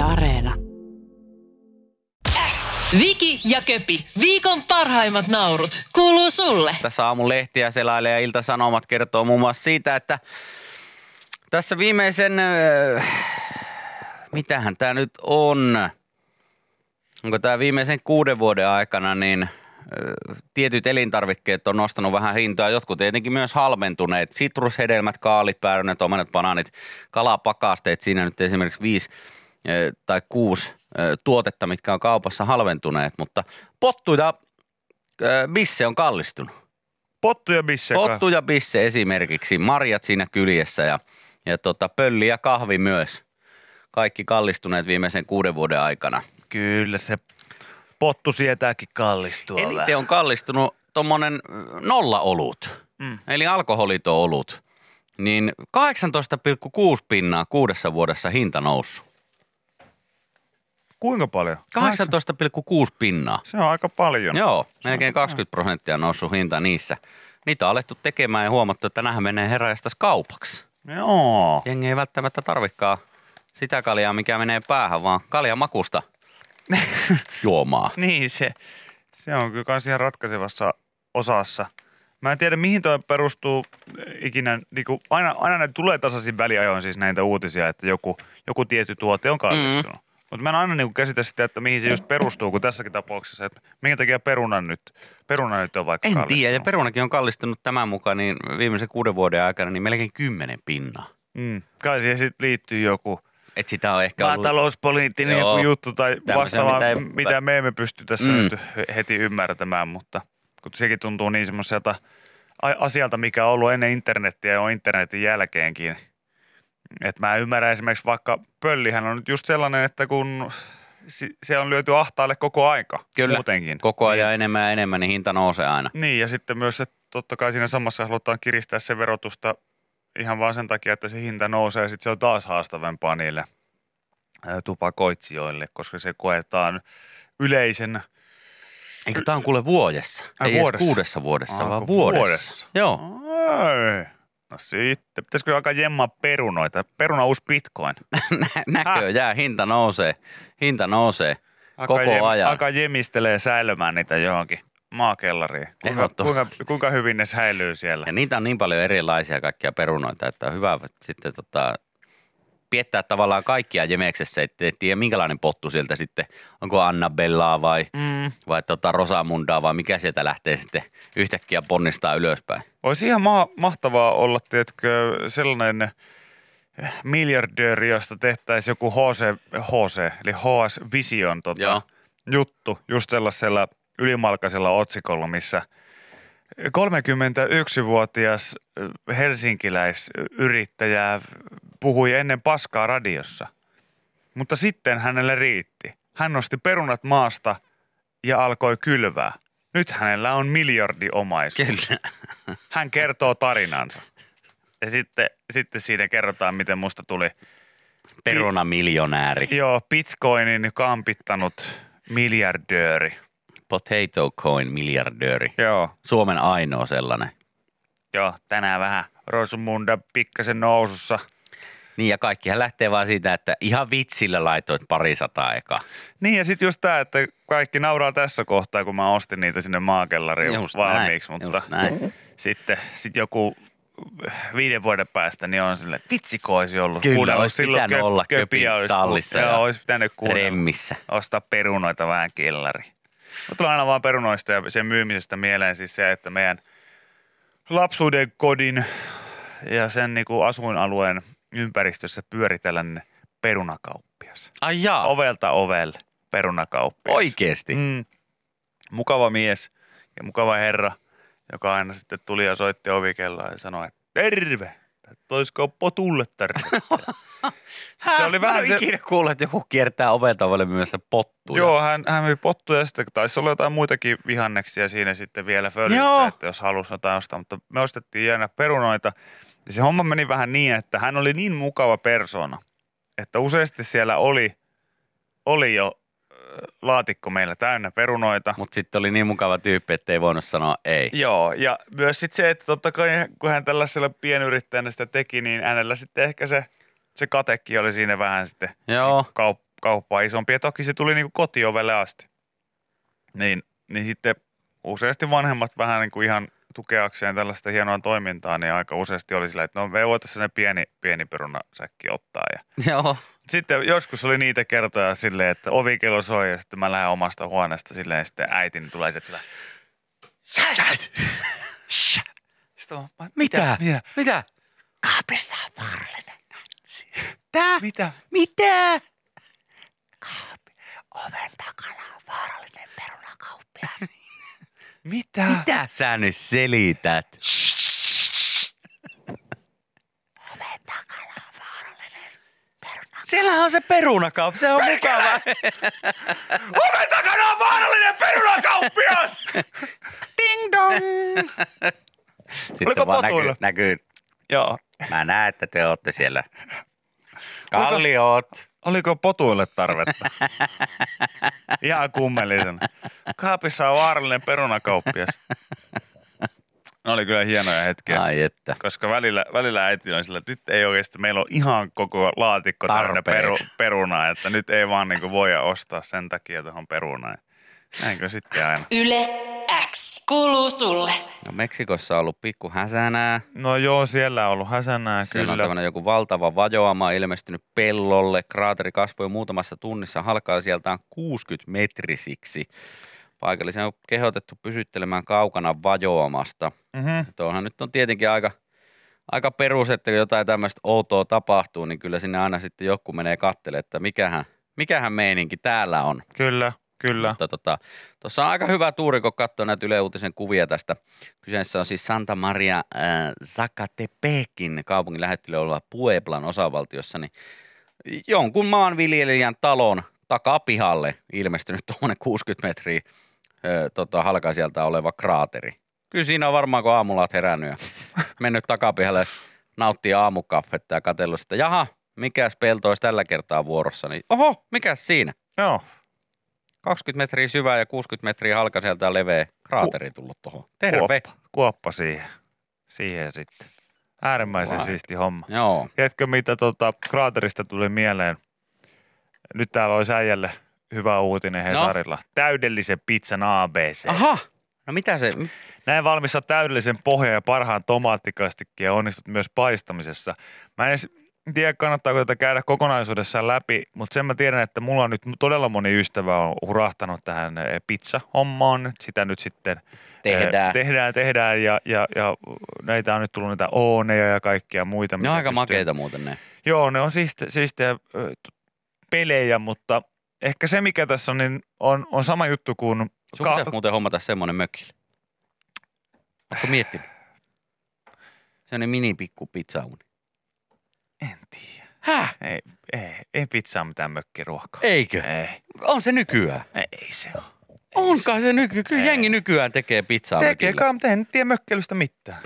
Yle Areena. Viki ja Köpi, viikon parhaimmat naurut, kuuluu sulle. Tässä aamun lehtiä selailee ja Ilta-Sanomat kertoo muun muassa siitä, että tässä viimeisen, äh, mitähän tämä nyt on, onko tämä viimeisen kuuden vuoden aikana, niin äh, tietyt elintarvikkeet on nostanut vähän hintoa. Jotkut tietenkin myös halventuneet. Sitrushedelmät, kaalit, päärynät, omenat, banaanit, kalapakasteet. Siinä nyt esimerkiksi viisi tai kuusi tuotetta, mitkä on kaupassa halventuneet. Mutta pottu ja äh, bisse on kallistunut. Pottu ja bisse. Pottu ja bisse esimerkiksi, marjat siinä kyljessä ja, ja tota, pölli ja kahvi myös. Kaikki kallistuneet viimeisen kuuden vuoden aikana. Kyllä se pottu sietääkin kallistua Eniten on kallistunut tuommoinen nollaolut, mm. eli alkoholiton olut. Niin 18,6 pinnaa kuudessa vuodessa hinta noussut. Kuinka paljon? 18,6 pinnaa. Se on aika paljon. Joo, melkein 20 prosenttia on noussut hinta niissä. Niitä on alettu tekemään ja huomattu, että nämähän menee heräjästäs kaupaksi. Joo. Jengi ei välttämättä tarvikaan sitä kaljaa, mikä menee päähän, vaan kaljan makusta juomaa. Niin, se, se on kyllä kans ihan ratkaisevassa osassa. Mä en tiedä, mihin tuo perustuu ikinä. Niin kuin aina, aina ne tulee tasaisin väliajoin siis näitä uutisia, että joku, joku tietty tuote on kallistunut. Mm. Mutta mä en aina niin käsitä sitä, että mihin se just perustuu, kun tässäkin tapauksessa, että minkä takia peruna nyt, peruna nyt on vaikka En tiedä, ja perunakin on kallistunut tämän mukaan niin viimeisen kuuden vuoden aikana niin melkein kymmenen pinnaa. Mm. Kai siihen sitten liittyy joku Et sitä on ehkä ollut... maatalouspoliittinen Joo. joku juttu tai vastaava, mitä ei- mitä me emme pysty tässä Mm. nyt heti ymmärtämään, mutta kun sekin tuntuu niin semmoiselta asialta, mikä on ollut ennen internettiä ja on internetin jälkeenkin. Että mä ymmärrän esimerkiksi vaikka pöllihän on nyt just sellainen, että kun se on lyöty ahtaalle koko aika Kyllä, muutenkin. koko ajan enemmän ja enemmän, niin hinta nousee aina. Niin, ja sitten myös, että totta kai siinä samassa halutaan kiristää se verotusta ihan vaan sen takia, että se hinta nousee, ja sitten se on taas haastavempaa niille tupakoitsijoille, koska se koetaan yleisen... Eikö tämä on kuule vuodessa? Ai, Ei vuodessa? kuudessa vuodessa, Ah, vaan vuodessa. vuodessa. Joo. Ai. No sitten, pitäisikö alkaa jemmaa perunoita? Peruna uusi bitcoin. Nä- Näköjään hinta nousee. Hinta nousee koko jem, ajan. Alkaa jemistelee säilymään niitä johonkin maakellariin. Kuinka, kuinka, kuinka hyvin ne säilyy siellä? Ja niitä on niin paljon erilaisia kaikkia perunoita, että on hyvä sitten tota, piettää tavallaan kaikkia jemeksessä, ettei tiedä minkälainen pottu sieltä sitten, onko Annabellaa vai, Mm. vai tota Rosamundaa vai mikä sieltä lähtee sitten yhtäkkiä ponnistaa ylöspäin. Olisi ihan ma- mahtavaa olla, tiedätkö, sellainen miljardööri, josta tehtäisiin joku HC, HC eli HS Vision tota, Joo. juttu, just sellaisella ylimalkaisella otsikolla, missä 31-vuotias helsinkiläisyrittäjä puhui ennen paskaa radiossa, mutta sitten hänelle riitti. Hän nosti perunat maasta ja alkoi kylvää. Nyt hänellä on miljardi omaisuus. Kyllä. Hän kertoo tarinansa. Ja sitten, sitten siinä kerrotaan, miten musta tuli Perunamiljonääri. joo, bitcoinin kampittanut miljardööri. Potato coin miljardööri. Joo, Suomen ainoa sellainen. joo, tänään vähän Rosmunda pikkasen nousussa. Niin ja kaikkihan lähtee vaan siitä, että ihan vitsillä laitoit pari sataa eka. Niin ja sitten just tämä, että kaikki nauraa tässä kohtaa, kun mä ostin niitä sinne maakellariin Just valmiiksi, näin, mutta näin. sitten sit joku viiden vuoden päästä, niin on silleen, että vitsikö olisi ollut. Kyllä, kuunnellut olisi pitänyt olla köpin olisi, tallissa Joo, ja olisi pitänyt kuunnella. Remmissä. ostaa perunoita vähän kellari. Mutta tulee aina vaan perunoista ja sen myymisestä mieleen siis se, että meidän lapsuuden kodin ja sen niinku asuinalueen ympäristössä pyöri tällainen perunakauppias. Ai jaa, Ovelta ovelle perunakauppias. oikeesti. Mm. Mukava mies ja mukava herra, joka aina sitten tuli ja soitti ovikelloa ja sanoi, että terve, että olisiko potulle. Sitten se oli vähän se, ikinä kuullut, että joku kiertää ovelta myymässä pottuja. Joo, hän, hän myi pottuja ja sitten taisi olla jotain muitakin vihanneksia siinä sitten vielä följyssä, että jos halusi jotain ostaa. Mutta me ostettiin jäännä perunoita. Ja se homma meni vähän niin, että hän oli niin mukava persona, että useasti siellä oli, oli jo laatikko meillä täynnä perunoita. Mutta sitten oli niin mukava tyyppi, että ei voinut sanoa ei. Joo, ja myös sitten se, että totta kai kun hän tällaisella pienyrittäjänä sitä teki, niin hänellä sitten ehkä se, se katekin oli siinä vähän sitten Joo. kaup, kauppaa isompi. Ja toki se tuli niinku kotiovelle asti. Niin, niin sitten useasti vanhemmat vähän niin kuin ihan tukeakseen tällaista hienoa toimintaa, niin aika useasti oli sillä, että no me voitaisiin sellainen pieni, pieni perunasäkki ottaa. Ja Joo. Sitten joskus oli niitä kertoja silleen, että ovikello soi ja sitten mä lähden omasta huoneesta silleen ja sitten äitini tulee sieltä sillä Sitten mä, mä, Mitä? Mitä? Mitä? Kaapissa on vaarallinen nätsi. Tää? Mitä? Mitä? Kaapi. Oven takana on vaarallinen perunakauppias. Mitä? Mitä sä nyt selität? Oven takana on vaarallinen perunakauppias. Siellähän on se perunakauppa, se on mukava. Oven takana on vaarallinen perunakauppias! Ding dong! Sitten Oliko vaan näkyy, potuilla? näkyy, Joo. mä näen, että te olette siellä. Kalliot. Oliko potuille tarvetta? Ihan kummelisen. Kaapissa on vaarallinen perunakauppias. Ne oli kyllä hienoja hetkiä. Ai että. Koska välillä, välillä äiti on sillä, että nyt ei oikeasti, meillä on ihan koko laatikko täynnä peru, perunaa, että nyt ei vaan niinku voi ostaa sen takia tuohon perunaan. Näinkö sitten aina? Yle X kuuluu sulle. No Meksikossa on ollut pikku häsänää. No joo, siellä on ollut häsänää Siellä on kyllä. tämmöinen joku valtava vajoama ilmestynyt pellolle. Kraateri kasvoi muutamassa tunnissa halkaa sieltään 60 metrisiksi. Paikallisen on kehotettu pysyttelemään kaukana vajoamasta. Mm-hmm. Tuohan nyt on tietenkin aika, aika perus, että kun jotain tämmöistä outoa tapahtuu, niin kyllä sinne aina sitten joku menee katselemaan, että mikähän, mikähän meininki täällä on. Kyllä, kyllä. Mutta tota, tuossa on aika hyvä tuuri, kun katsoo näitä Yle Uutisen kuvia tästä. Kyseessä on siis Santa Maria äh, Zacatepekin kaupungin lähettilö oleva Pueblan osavaltiossa, niin jonkun maanviljelijän talon takapihalle ilmestynyt tuommoinen 60 metriä ö, tota, halkaisijalta oleva kraateri. Kyllä siinä on varmaan, kun aamulla oot herännyt ja mennyt takapihalle, nauttii aamukaffetta ja katsellut sitä, jaha, mikäs pelto olisi tällä kertaa vuorossa, niin oho, mikäs siinä? Joo. 20 metriä syvää ja 60 metriä halkaiselta ja leveä kraateri tullut tuohon. Terve. Kuoppa, kuoppa siihen. Siihen sitten. Äärimmäisen Vai. siisti homma. Joo. Tiedätkö, mitä tota, kraaterista tuli mieleen? Nyt täällä olisi äijälle hyvä uutinen Hesarilla. No. Täydellisen pizzan ABC. Aha. No mitä se, Näin valmissa täydellisen pohjan ja parhaan tomaattikastikkeen ja onnistut myös paistamisessa. Mä en edes tiedä, kannattaako tätä käydä kokonaisuudessaan läpi, mutta sen mä tiedän, että mulla on nyt todella moni ystävä on hurahtanut tähän eh, pizza-hommaan. Sitä nyt sitten Tehdään. eh, tehdään, tehdään ja, ja, ja näitä on nyt tullut näitä ooneja ja kaikkia muita. ne on aika pystyy- makeita muuten ne. Joo, ne on siisti, siistejä pelejä, mutta ehkä se mikä tässä on, niin on, on sama juttu kuin... Sun ka- pitäisi muuten hommata semmoinen mökille. Oletko miettinyt? Se on mini pikku pizzauni. En tiedä. Häh? Ei, ei, ei pizzaa mitään mökkiruokaa. Eikö? Ei, On se nykyään. ei se ole. Onkaan se nyky. Kyllä Ei. jengi nykyään tekee pizzaa Tekee mökillä. kai, mutta en tiedä mökkeilystä mitään.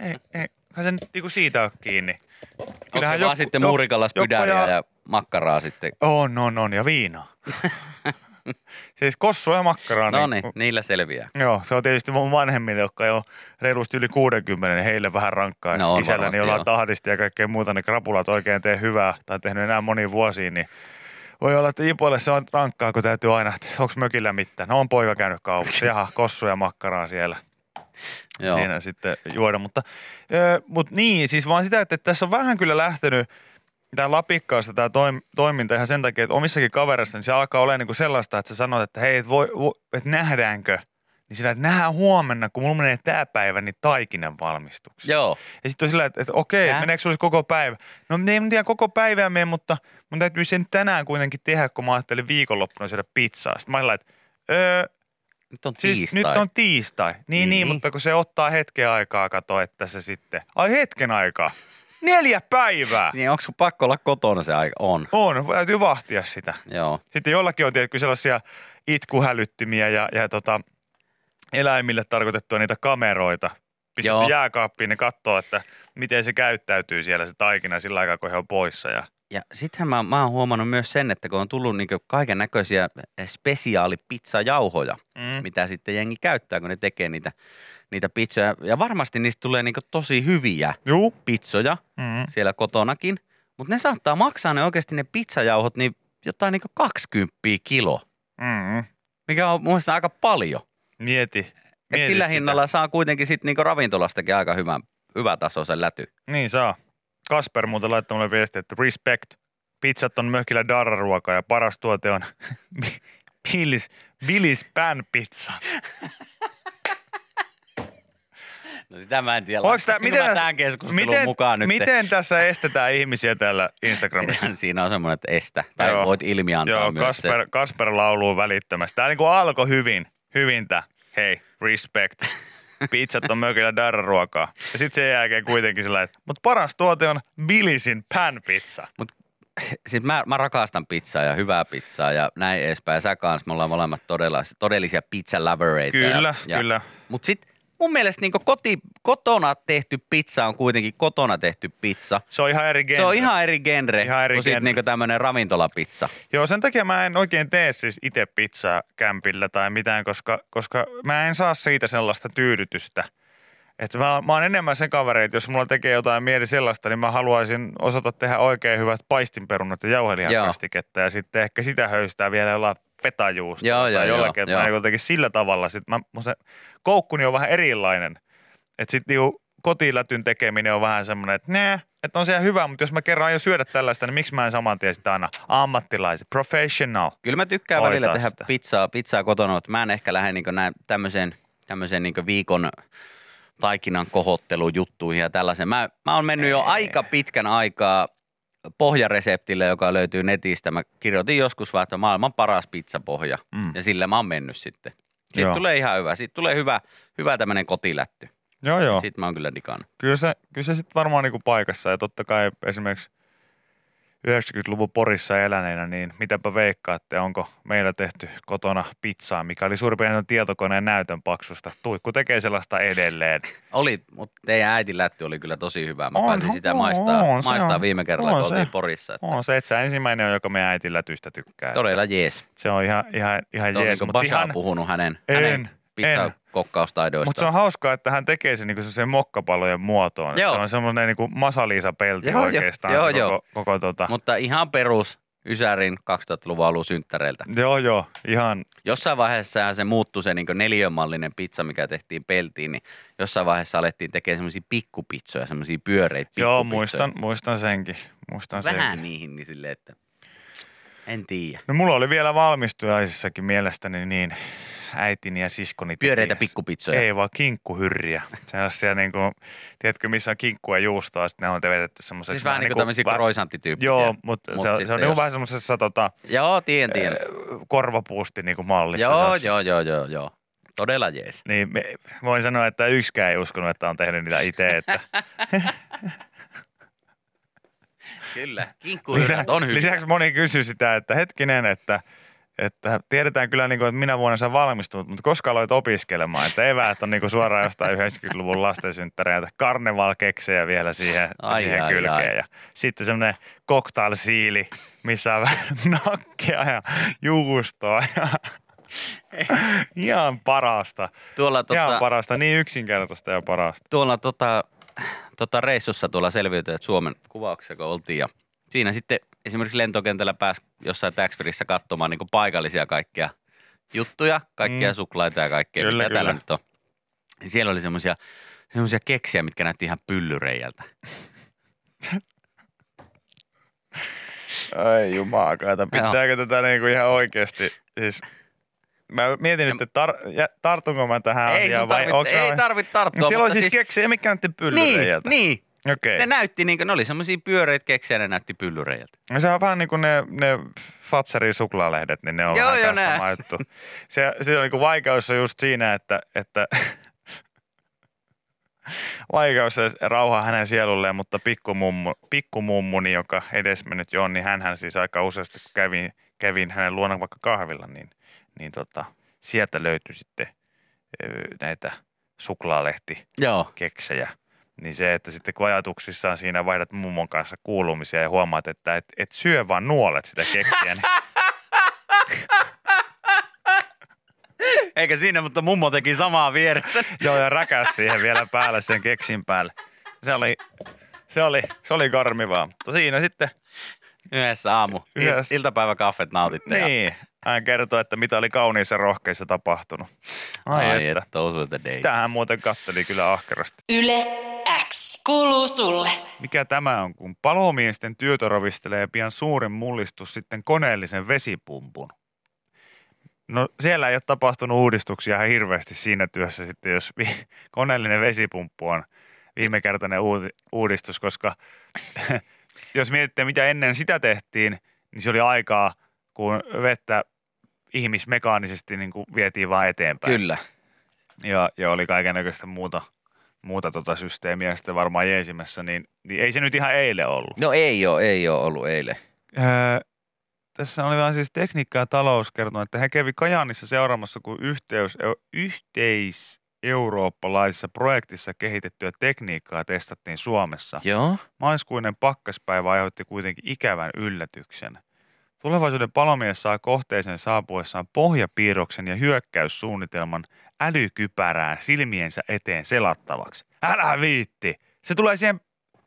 ei, ei, kai se nyt niinku siitä ole kiinni. Onko se vaan sitten muurikalla spydääriä ja... ja makkaraa sitten? On, on, on, ja viinaa. siis kossua ja makkaraa. No niin, niillä selviää. Joo, se on tietysti mun vanhemmille, jotka on jo reilusti yli 60, niin heille vähän rankkaa. No on Isällä varmasti, niin tahdisti ja kaikkea muuta, niin krapulat oikein tee hyvää tai tehnyt enää moniin vuosiin, niin voi olla, että Ipoille se on rankkaa, kun täytyy aina, että onko mökillä mitään. No on poika käynyt kaupassa, jaha, kossu ja makkaraa siellä. Joo. siinä sitten juoda. Mutta, ö, mutta niin, siis vaan sitä, että tässä on vähän kyllä lähtenyt tämä lapikkaasta tämä toim, toiminta ihan sen takia, että omissakin kavereissa niin se alkaa olla niin kuin sellaista, että sä sanot, että hei, et voi, voi, et nähdäänkö? Niin sillä, että nähdään huomenna, kun mulla menee tämä päivä, niin taikinan valmistuksi. Joo. Ja sitten on sillä, että, että okei, Tää? meneekö sulla koko päivä? No ei mun tiedä koko päivää mene, mutta mun täytyy sen tänään kuitenkin tehdä, kun mä ajattelin viikonloppuna syödä pizzaa. Sitten mä olin, että öö, Nyt on Siis tiistai. nyt on tiistai. Niin, niin, Niin. mutta kun se ottaa hetken aikaa, kato, että se sitten... Ai hetken aikaa. Neljä päivää. Niin onko pakko olla kotona se aika? On. On, täytyy vahtia sitä. Joo. Sitten jollakin on tietysti sellaisia itkuhälyttimiä ja, ja tota, eläimille tarkoitettuja niitä kameroita. Pistetty Joo. jääkaappiin, ne katsoo, että miten se käyttäytyy siellä se taikina sillä aikaa, kun he on poissa. Ja, Ja sittenhän mä, mä oon huomannut myös sen, että kun on tullut niin kaiken näköisiä spesiaalipizzajauhoja, mm. mitä sitten jengi käyttää, kun ne tekee niitä, niitä pizzoja. Ja varmasti niistä tulee niin tosi hyviä Juu. pizzoja Mm. siellä kotonakin, mutta ne saattaa maksaa ne oikeasti ne pizzajauhot niin jotain niin 20 kilo, Mm-hmm. mikä on mun mielestä aika paljon. Mieti. Et mieti sillä sitä. hinnalla saa kuitenkin sit niinku ravintolastakin aika hyvän, hyvä tasoisen läty. Niin saa. Kasper muuten laittoi mulle viesti, että respect. Pizzat on mökillä darraruokaa ja paras tuote on Billis, Billis Pan Pizza. No sitä mä en tiedä. Onko Laitanko miten, mä tähän keskusteluun miten, mukaan nyt? miten tässä estetään ihmisiä täällä Instagramissa? Siinä on semmoinen, että estä. Tai Joo. voit ilmiantaa Joo, myös Kasper, Kasper lauluu välittömästi. Tämä niinku alkoi hyvin. Hyvintä. Hei, respect. Pizzat on mökillä darraruokaa. Ja sitten sen jälkeen kuitenkin sillä että mutta paras tuote on Billisin pan pizza. se. Siis mä, mä rakastan pizzaa ja hyvää pizzaa ja näin edespäin. Ja sä kanssa, me ollaan molemmat todella, todellisia pizza lovereita. Kyllä, ja, kyllä. Mutta sitten mun mielestä niinku koti, kotona tehty pizza on kuitenkin kotona tehty pizza. Se on ihan eri genre. Se on ihan eri genre Ihan eri kuin sit genre. niinku tämmönen ravintolapizza. Joo, sen takia mä en oikein tee siis itse pizzaa kämpillä tai mitään, koska, koska mä en saa siitä sellaista tyydytystä. Että mä, mä oon enemmän se kaveri, että jos mulla tekee jotain mieli sellaista, niin mä haluaisin osata tehdä oikein hyvät paistinperunat ja jauhelihakastiketta ja sitten ehkä sitä höystää vielä jollain fetajuusta Joo, tai joo, jollakin, joo, mä joo. jotenkin sillä tavalla. Sit mä, mun se koukkuni on vähän erilainen. Että sitten niinku kotilätyn tekeminen on vähän semmoinen, että nää, että on se ihan hyvä, mutta jos mä kerran aion syödä tällaista, niin miksi mä en saman tien sitä aina ammattilaiset, professional. Kyllä mä tykkään Hoitaa välillä tehdä sitä. pizzaa, pizzaa kotona, mutta mä en ehkä lähde niin näin tämmöiseen, tämmöiseen niin viikon taikinan kohottelujuttuihin ja tällaisen. Mä, mä oon mennyt jo aika pitkän aikaa pohjareseptille, joka löytyy netistä. Mä kirjoitin joskus vaan, että maailman paras pizzapohja. Mm. Ja sillä mä oon mennyt sitten. Siitä Joo. tulee ihan hyvä. Siitä tulee hyvä, hyvä tämmöinen kotilätty. Joo, joo. Sitten mä oon kyllä digannut. Kyllä se, kyllä se sitten varmaan niinku paikassa ja totta kai esimerkiksi 90-luvun Porissa eläneenä, niin mitäpä veikkaatte, onko meillä tehty kotona pizzaa, mikä oli suurin piirtein tietokoneen näytön paksusta. Tuikku tekee sellaista edelleen. Oli, mutta teidän äitin lätty oli kyllä tosi hyvä. Mä On, pääsin sitä on, maistaa, on, se maistaa on. viime kerralla, On kun se. oltiin Porissa. Että On se, että sä ensimmäinen on, joka meidän äitillä tystä tykkää. Todella jees. Se on ihan, ihan, ihan jees, niin mutta ihan, puhunut hänen, En, hänen en. Pizzakokkaustaidoista. Mutta se on hauskaa, että hän tekee sen niin sen mokkapalojen muotoon. Joo. Se on semmoinen niin Masaliisa pelti Joo, oikeastaan. Joo, joo. Koko, koko tota. Mutta ihan perus Ysärin 2000-luvun alun synttäreiltä. Joo, joo. Ihan Jossain vaiheessa se muuttui se niin neliömallinen pizza, mikä tehtiin peltiin, niin jossain vaiheessa alettiin tekemään semmoisia pikkupitsoja, semmoisia pyöreitä pikkupitsoja. Joo, muistan, muistan senkin. Muistan Vähän senkin. niihin niin silleen, että en tiedä. No mulla oli vielä valmistujaisissakin mielestäni niin äitini ja siskoni. teki- Pyöreitä pikkupitsoja. Ei vaan kinkkuhyrriä. Sellaisia niin kuin, tiedätkö missä on kinkkua ja juustoa, sitten ne on vedetty semmoiseksi. Siis vähän niin kuin tämmöisiä kroisanttityyppisiä. Joo, mutta Mut se, on- se on niin jos- vähän semmoisessa tota, Joo, tien, tien. eh, korvapuusti niin kuin mallissa. Joo, sellaisessa. joo, joo, joo, joo. Todella jees. Niin me, voin sanoa, että yksikään ei uskonut, että on tehnyt niitä itse. Että Kyllä. Kinkkuhyrrät on hyvä. lisäksi moni kysyy sitä, että hetkinen, että, että tiedetään kyllä, niin kuin, että minä vuonna sä valmistut, mutta koska aloit opiskelemaan, että eväät on niin kuin suoraan jostain 90-luvun lastensynttäreiltä, karnevalkeksejä vielä siihen, Ai, siihen ai, kylkeen. ai. Ja sitten semmoinen cocktail-siili, missä on vähän nakkia ja juustoa. Ja ihan parasta. Tuolla, Ihan tota, parasta, niin yksinkertaista ja parasta. tuolla tota, tota reissussa tuolla selviytyjät Suomen kuvauksessa, kun oltiin ja siinä sitten esimerkiksi lentokentällä pääsi jossain taxfreeissä katsomaan niin paikallisia kaikkia juttuja, kaikkia Mm. suklaita ja kaikkea, Kyllä, mitä täällä kyllä. nyt on. Niin siellä oli semmoisia semmoisia keksiä, mitkä näytti ihan pyllyreijältä. Ai jumakaata, pitääkö tätä niinku ihan oikeasti, siis mä mietin nyt, että tar- jä- tartunko mä tähän ei asiaan vai tarvitse, onko ei tarvitse tarttua. Siellä oli mutta siis keksiä, mikä näytti Niin, pyllyreijältä. niin. Okei. Ne näytti niin kuin, ne oli semmoisia pyöreitä keksiä, ne näytti pyllyreijältä. No se on vähän niin kuin ne, ne Fatserin suklaalehdet, niin ne on Joo, vähän kanssa nää. sama juttu. Se, se on niin kuin vaikeus on just siinä, että, että vaikeus ja rauha hänen sielulleen, mutta pikkumummu, pikkumummuni, joka edesmennyt jo on, niin hän siis aika useasti, kun kävin, kävin hänen luonaan vaikka kahvilla, niin, niin tota, sieltä löytyi sitten näitä suklaalehti Joo. keksejä. Niin se, että sitten kun ajatuksissaan siinä vaihdat mummon kanssa kuulumisia ja huomaat, että et, et syö vaan nuolet sitä keksiä, niin Eikä siinä, mutta mummo teki samaa vieressä. joo ja räkäs siihen vielä päälle sen keksin päälle. Se oli, se oli, se oli karmivaa. Mutta siinä sitten Yhdessä aamu. Il- Yhdessä. iltapäiväkaffet nautitte. ja- Niin. Hän kertoi, että mitä oli kauniissa rohkeissa tapahtunut. Ai, Ai että. että, those were the days. Sitä hän muuten katteli kyllä ahkerasti. Yle X kuuluu sulle. Mikä tämä on, kun palomiesten työtä ravistelee pian suurin mullistus sitten koneellisen vesipumpun? No siellä ei ole tapahtunut uudistuksia ihan hirveästi siinä työssä sitten, jos vi- koneellinen vesipumppu on viimekertainen uudi- uudistus, koska jos mietitte, mitä ennen sitä tehtiin, niin se oli aikaa, kun vettä ihmismekaanisesti niin kuin vietiin vaan eteenpäin Kyllä. ja, ja oli kaikennäköistä muuta, muuta tota systeemiä sitten varmaan jeesimässä, niin, niin ei se nyt ihan eilen ollut. No ei ole, ei ole ollut eilen. Öö, tässä oli vaan siis tekniikka ja talous kertonut, että he kävi Kajaanissa seuraamassa, kun yhteys, yhteis eurooppalaisessa projektissa kehitettyä tekniikkaa testattiin Suomessa. Joo. Maiskuinen pakkaspäivä aiheutti kuitenkin ikävän yllätyksen. Tulevaisuuden palomies saa kohteeseen saapuessaan pohjapiirroksen ja hyökkäyssuunnitelman älykypärään silmiensä eteen selattavaksi. Älä viitti! Se tulee siihen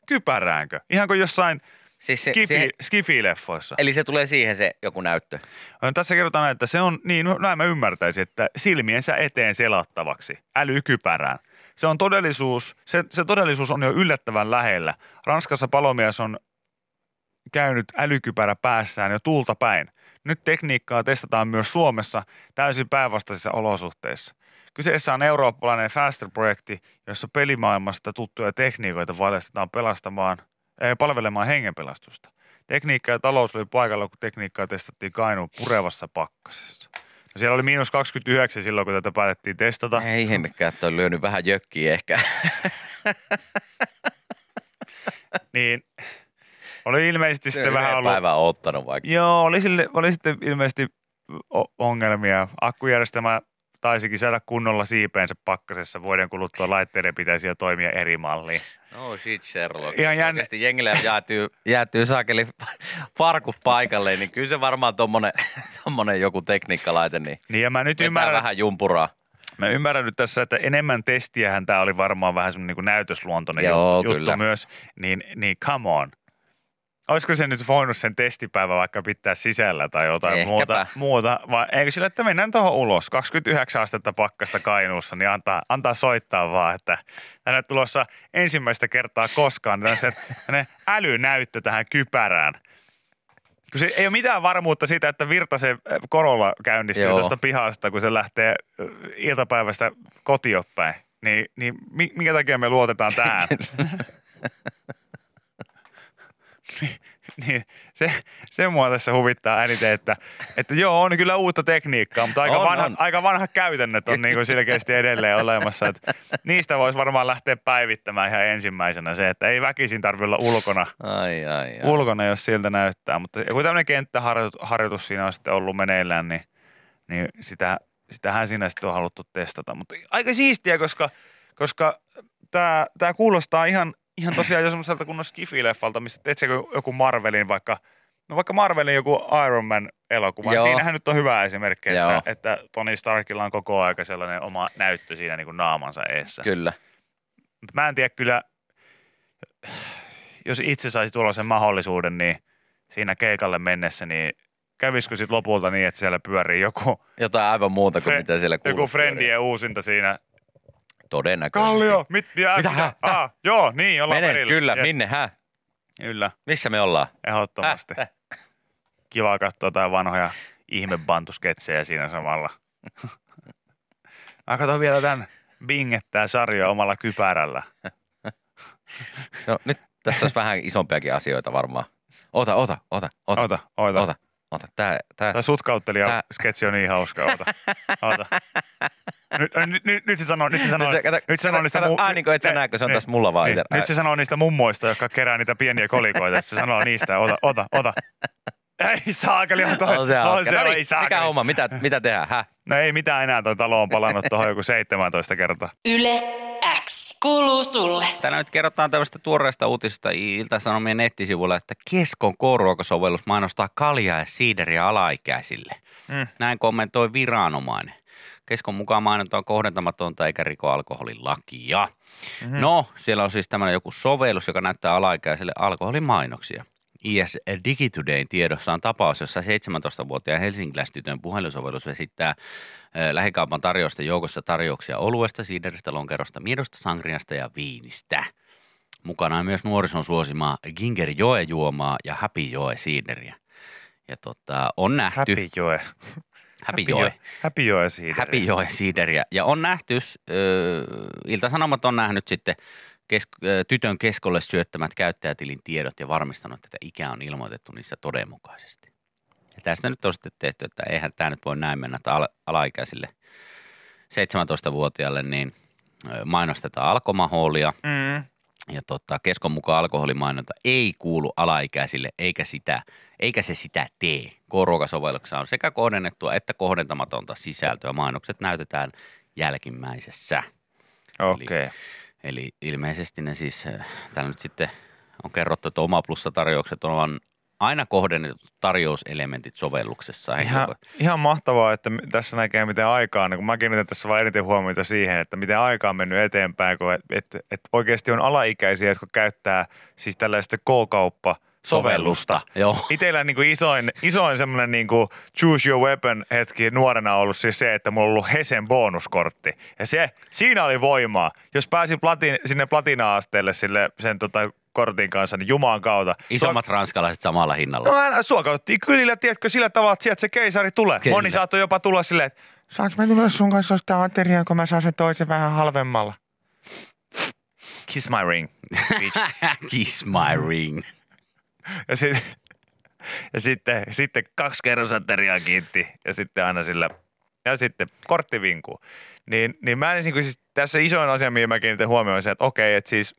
kypäräänkö? Ihan kuin jossain Siis se, skifi, se, skifileffoissa. eli se tulee siihen se joku näyttö. No, Tässä kerrotaan, että se on, niin no, näin mä ymmärtäisin, että silmiensä eteen selattavaksi, älykypärään. Se on todellisuus, se, se todellisuus on jo yllättävän lähellä. Ranskassa palomies on käynyt älykypärä päässään jo tuulta päin. Nyt tekniikkaa testataan myös Suomessa täysin päinvastaisissa olosuhteissa. Kyseessä on eurooppalainen Faster-projekti, jossa pelimaailmasta tuttuja tekniikoita valjastetaan pelastamaan, eh, palvelemaan hengenpelastusta. Tekniikka ja talous oli paikalla, kun tekniikkaa testattiin Kainuun purevassa pakkasessa. No siellä oli miinus 29 silloin, kun tätä päätettiin testata. Ei hemmikään, että on lyönyt vähän jökkiä ehkä. Niin oli ilmeisesti sitten vähän ollut... päivää oottanut vaikka. Joo, oli, sille, oli sitten ilmeisesti ongelmia. Akkujärjestelmä taisikin saada kunnolla siipeensä pakkasessa. Vuoden kuluttua laitteiden pitäisi jo toimia eri malliin. No shit Sherlock. Ihan Jos jännä- Oikeasti jengille jäätyy, jäätyy saakeli farkut paikalle, niin kyllä se varmaan tommonen, tommonen joku tekniikkalaite, niin Niin ja mä nyt ymmärrän, vähän jumpuraa. mä ymmärrän nyt tässä, että enemmän testiähän tämä oli varmaan vähän semmoinen niin näytösluontoinen Joo, juttu, juttu kyllä. myös. Niin, niin come on. Olisiko se nyt voinut sen testipäivä vaikka pitää sisällä tai jotain Ehkäpä. muuta, muuta, vai eikö sillä, että mennään tuohon ulos, 29 astetta pakkasta Kainuussa, niin antaa, antaa soittaa vaan, että tänne tulossa ensimmäistä kertaa koskaan tämmöinen älynäyttö tähän kypärään. Kun se ei ole mitään varmuutta siitä, että Virtasen korolla käynnistyy Joo. tuosta pihasta, kun se lähtee ö, iltapäivästä kotiopäin. Niin, niin mi- minkä takia me luotetaan tähän? Niin- niin, se, se mua tässä huvittaa eniten, että, että joo, on kyllä uutta tekniikkaa, mutta aika, On, vanha, on. aika vanhat käytännöt on niin kuin selkeästi edelleen olemassa. Että niistä voisi varmaan lähteä päivittämään ihan ensimmäisenä se, että ei väkisin tarvitse olla ulkona, Ai, ai, ai. ulkona, jos siltä näyttää. Mutta joku tämmöinen kenttäharjoitus siinä on sitten ollut meneillään, niin, niin sitä, sitähän siinä sitten on haluttu testata. Mutta aika siistiä, koska, koska tämä, tämä kuulostaa ihan, ihan tosiaan jo semmoiselta kunnon skifileffalta, missä teet joku Marvelin vaikka, no vaikka Marvelin joku Iron Man elokuva. Joo. Siinähän nyt on hyvä esimerkki, Joo. että, että Tony Starkilla on koko aika sellainen oma näyttö siinä niin kuin naamansa eessä. Kyllä. Mutta mä en tiedä kyllä, jos itse saisi tuollaisen mahdollisuuden, niin siinä keikalle mennessä, niin kävisikö sitten lopulta niin, että siellä pyörii joku, Jotain aivan muuta kuin Fre- mitä siellä kuuluu. joku Friendien uusinta siinä. Todennäköisesti. Kallio, mit, ja, Mitä, mitä? hä? Ah, joo, niin, ollaan Mene, perillä. kyllä, Yes. minne, hä? Kyllä, Missä me ollaan? ehdottomasti. Häh? Kiva katsoa jotain vanhoja ihmebantusketsejä siinä samalla. Mä katson vielä tämän bingettää sarjaa omalla kypärällä. No nyt tässä olisi vähän isompiakin asioita varmaan. Ota, ota, ota, ota, Ota, ota. ota, ota. Tää, tää. Tämä sutkauttelija Tää- sketsi on niin hauska. Ota. Ota. Nyt, nyt, nyt, nyt se sanoo, nyt se sanoo, Nyt se- kato, nyt se sanoo niistä kato, ai niin kuin et sä näe, kun se on ne- tässä mulla vaan niin, itse- Nyt se sanoo niistä mummoista, jotka kerää niitä pieniä kolikoita. Se sanoo niistä, ota, ota, ota. Ei saakeli, on toi. On se hauska. se, No ei niin, saakeli. mikä homma, mitä, mitä tehdään, hä? No ei mitään enää, toi talo on palannut tuohon joku 17 kertaa. Yle X kuuluu sulle. Täällä nyt kerrotaan tämmöistä tuoreesta uutisesta Ilta-Sanomien nettisivuilla, että Keskon K-ruokasovellus mainostaa kaljaa ja siideriä alaikäisille. Mm. Näin kommentoi viranomainen. Keskon mukaan mainonta on kohdentamatonta eikä riko alkoholin lakia. Mhm. Mm-hmm. No, siellä on siis tämmöinen joku sovellus, joka näyttää alaikäiselle alkoholimainoksia. IS Digitodayn tiedossa on tapaus, jossa 17-vuotiaan helsinkiläistytön puhelinsovellus vesittää ö, lähikaupan tarjousten joukossa tarjouksia oluesta, siideristä, lonkerosta, miedosta, sangriasta ja viinistä. Mukana on myös nuorison suosimaa Ginger Joe juomaa ja Happy Joe siideriä. Ja tota, on nähty... Happy Joe. Happy Joe. Happy Joe siitä. Happy Joe siideriä. Ja on nähty, ö, Ilta-Sanomat on nähnyt sitten kes, ö, tytön keskolle syöttämät käyttäjätilin tiedot ja varmistanut, että ikä on ilmoitettu niissä todenmukaisesti. Ja tästä nyt on sitten tehty, että eihän tämä nyt voi näin mennä, että al- alaikäisille 17-vuotiaalle niin mainostetaan alkomahoolia. Mm. Ja tota, keskon mukaan alkoholimainonta ei kuulu alaikäisille, eikä, sitä, eikä se sitä tee. K-ruokasovelluksessa on sekä kohdennettua että kohdentamatonta sisältöä. Mainokset näytetään jälkimmäisessä. Okei. Okay. Eli ilmeisesti ne siis, äh, täällä nyt sitten on kerrottu, että oma plussa-tarjoukset on aina kohdennetut tarjouselementit sovelluksessa. Ihan, ihan mahtavaa, että tässä näkee miten aikaa on. Kun mä kiinnitän tässä vain eniten huomiota siihen, että miten aika on mennyt eteenpäin, kun et, et, et oikeasti on alaikäisiä, jotka käyttää siis tällaista K-kauppa sovellusta. Joo. Itellä niin kuin isoin, isoin semmoinen niin kuin choose your weapon hetki nuorena on ollut siis se, että mulla on ollut Hesen bonuskortti. Ja se, siinä oli voimaa. Jos pääsi platin, sinne platina-asteelle sille, sen tota, kortin kanssa, niin jumaan kautta. Isommat ranskalaiset samalla hinnalla. No älä, sua katsottiin kylillä, tiedätkö, sillä tavalla, että sieltä se keisari tulee. Kyllä. Moni saattoi jopa tulla silleen, että saanko mä tulla sun kanssa ostaa ateriaan, kun mä saan sen toisen vähän halvemmalla. Kiss my ring. Kiss my ring. Ja, sit, ja sitten, sitten kaksi kerrosateriaa kiitti ja sitten aina sillä, ja sitten kortti vinkuu. Niin, niin mä en niin siis tässä isoin asia, mihin mä kiinnitän huomioon, on se, että okei, että siis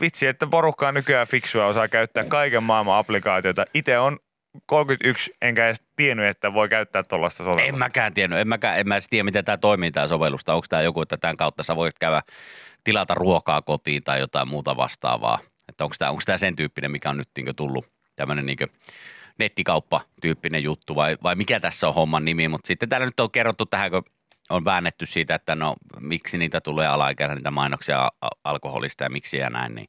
vitsi, että porukka on nykyään fiksua, osaa käyttää kaiken maailman applikaatioita. Itse on 31, enkä edes tiennyt, että voi käyttää tuollaista sovellusta. En mäkään tiennyt, en mäkään, en mä edes tiedä, miten tämä toimii tämä sovellusta. Onko tämä joku, että tämän kautta sä voit käydä tilata ruokaa kotiin tai jotain muuta vastaavaa. Että onko tämä, onko tämä sen tyyppinen, mikä on nyt niin tullut tämmöinen niin nettikauppa-tyyppinen juttu vai, vai mikä tässä on homman nimi. Mutta sitten täällä nyt on kerrottu tähän, kun on väännetty siitä, että no miksi niitä tulee alaikäisenä niitä mainoksia alkoholista ja miksi ja näin. Niin,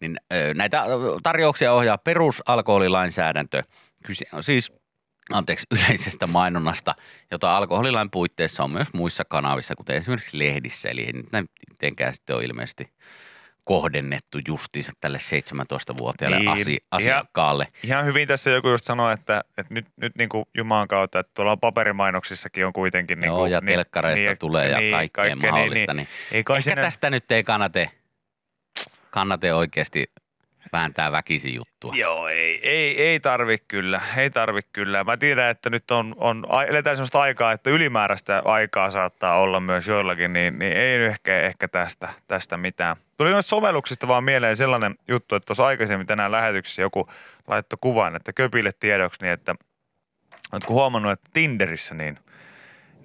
niin näitä tarjouksia ohjaa perusalkoholilainsäädäntö. Kyse on siis anteeksi, yleisestä mainonnasta, jota alkoholilain puitteissa on myös muissa kanavissa, kuten esimerkiksi lehdissä. Eli ei nyt mitenkään sitten ole ilmeisesti kohdennettu justiinsa tälle 17-vuotiaalle Niin, asi- ihan- asiakkaalle. Ihan hyvin tässä joku just sanoi, että, että nyt, nyt niin kuin Jumalan kautta, että tuolla paperimainoksissakin on kuitenkin... Niin Joo, kuin, ja telkkareista tulee ja kaikkea mahdollista. Niin, ei kai ehkä sinne, tästä nyt ei kannate, kannate oikeasti vääntää väkisin juttua. Joo, ei, ei, ei tarvi kyllä, ei tarvi kyllä. Mä tiedän, että nyt on, on eletään sellaista aikaa, että ylimääräistä aikaa saattaa olla myös joillakin, niin, niin ei ehkä, ehkä tästä, tästä mitään. Tuli noista sovelluksista vaan mieleen sellainen juttu, että tuossa aikaisemmin tänään lähetyksessä joku laittoi kuvan, että köpille tiedoksi, niin että oletko huomannut, että Tinderissä niin,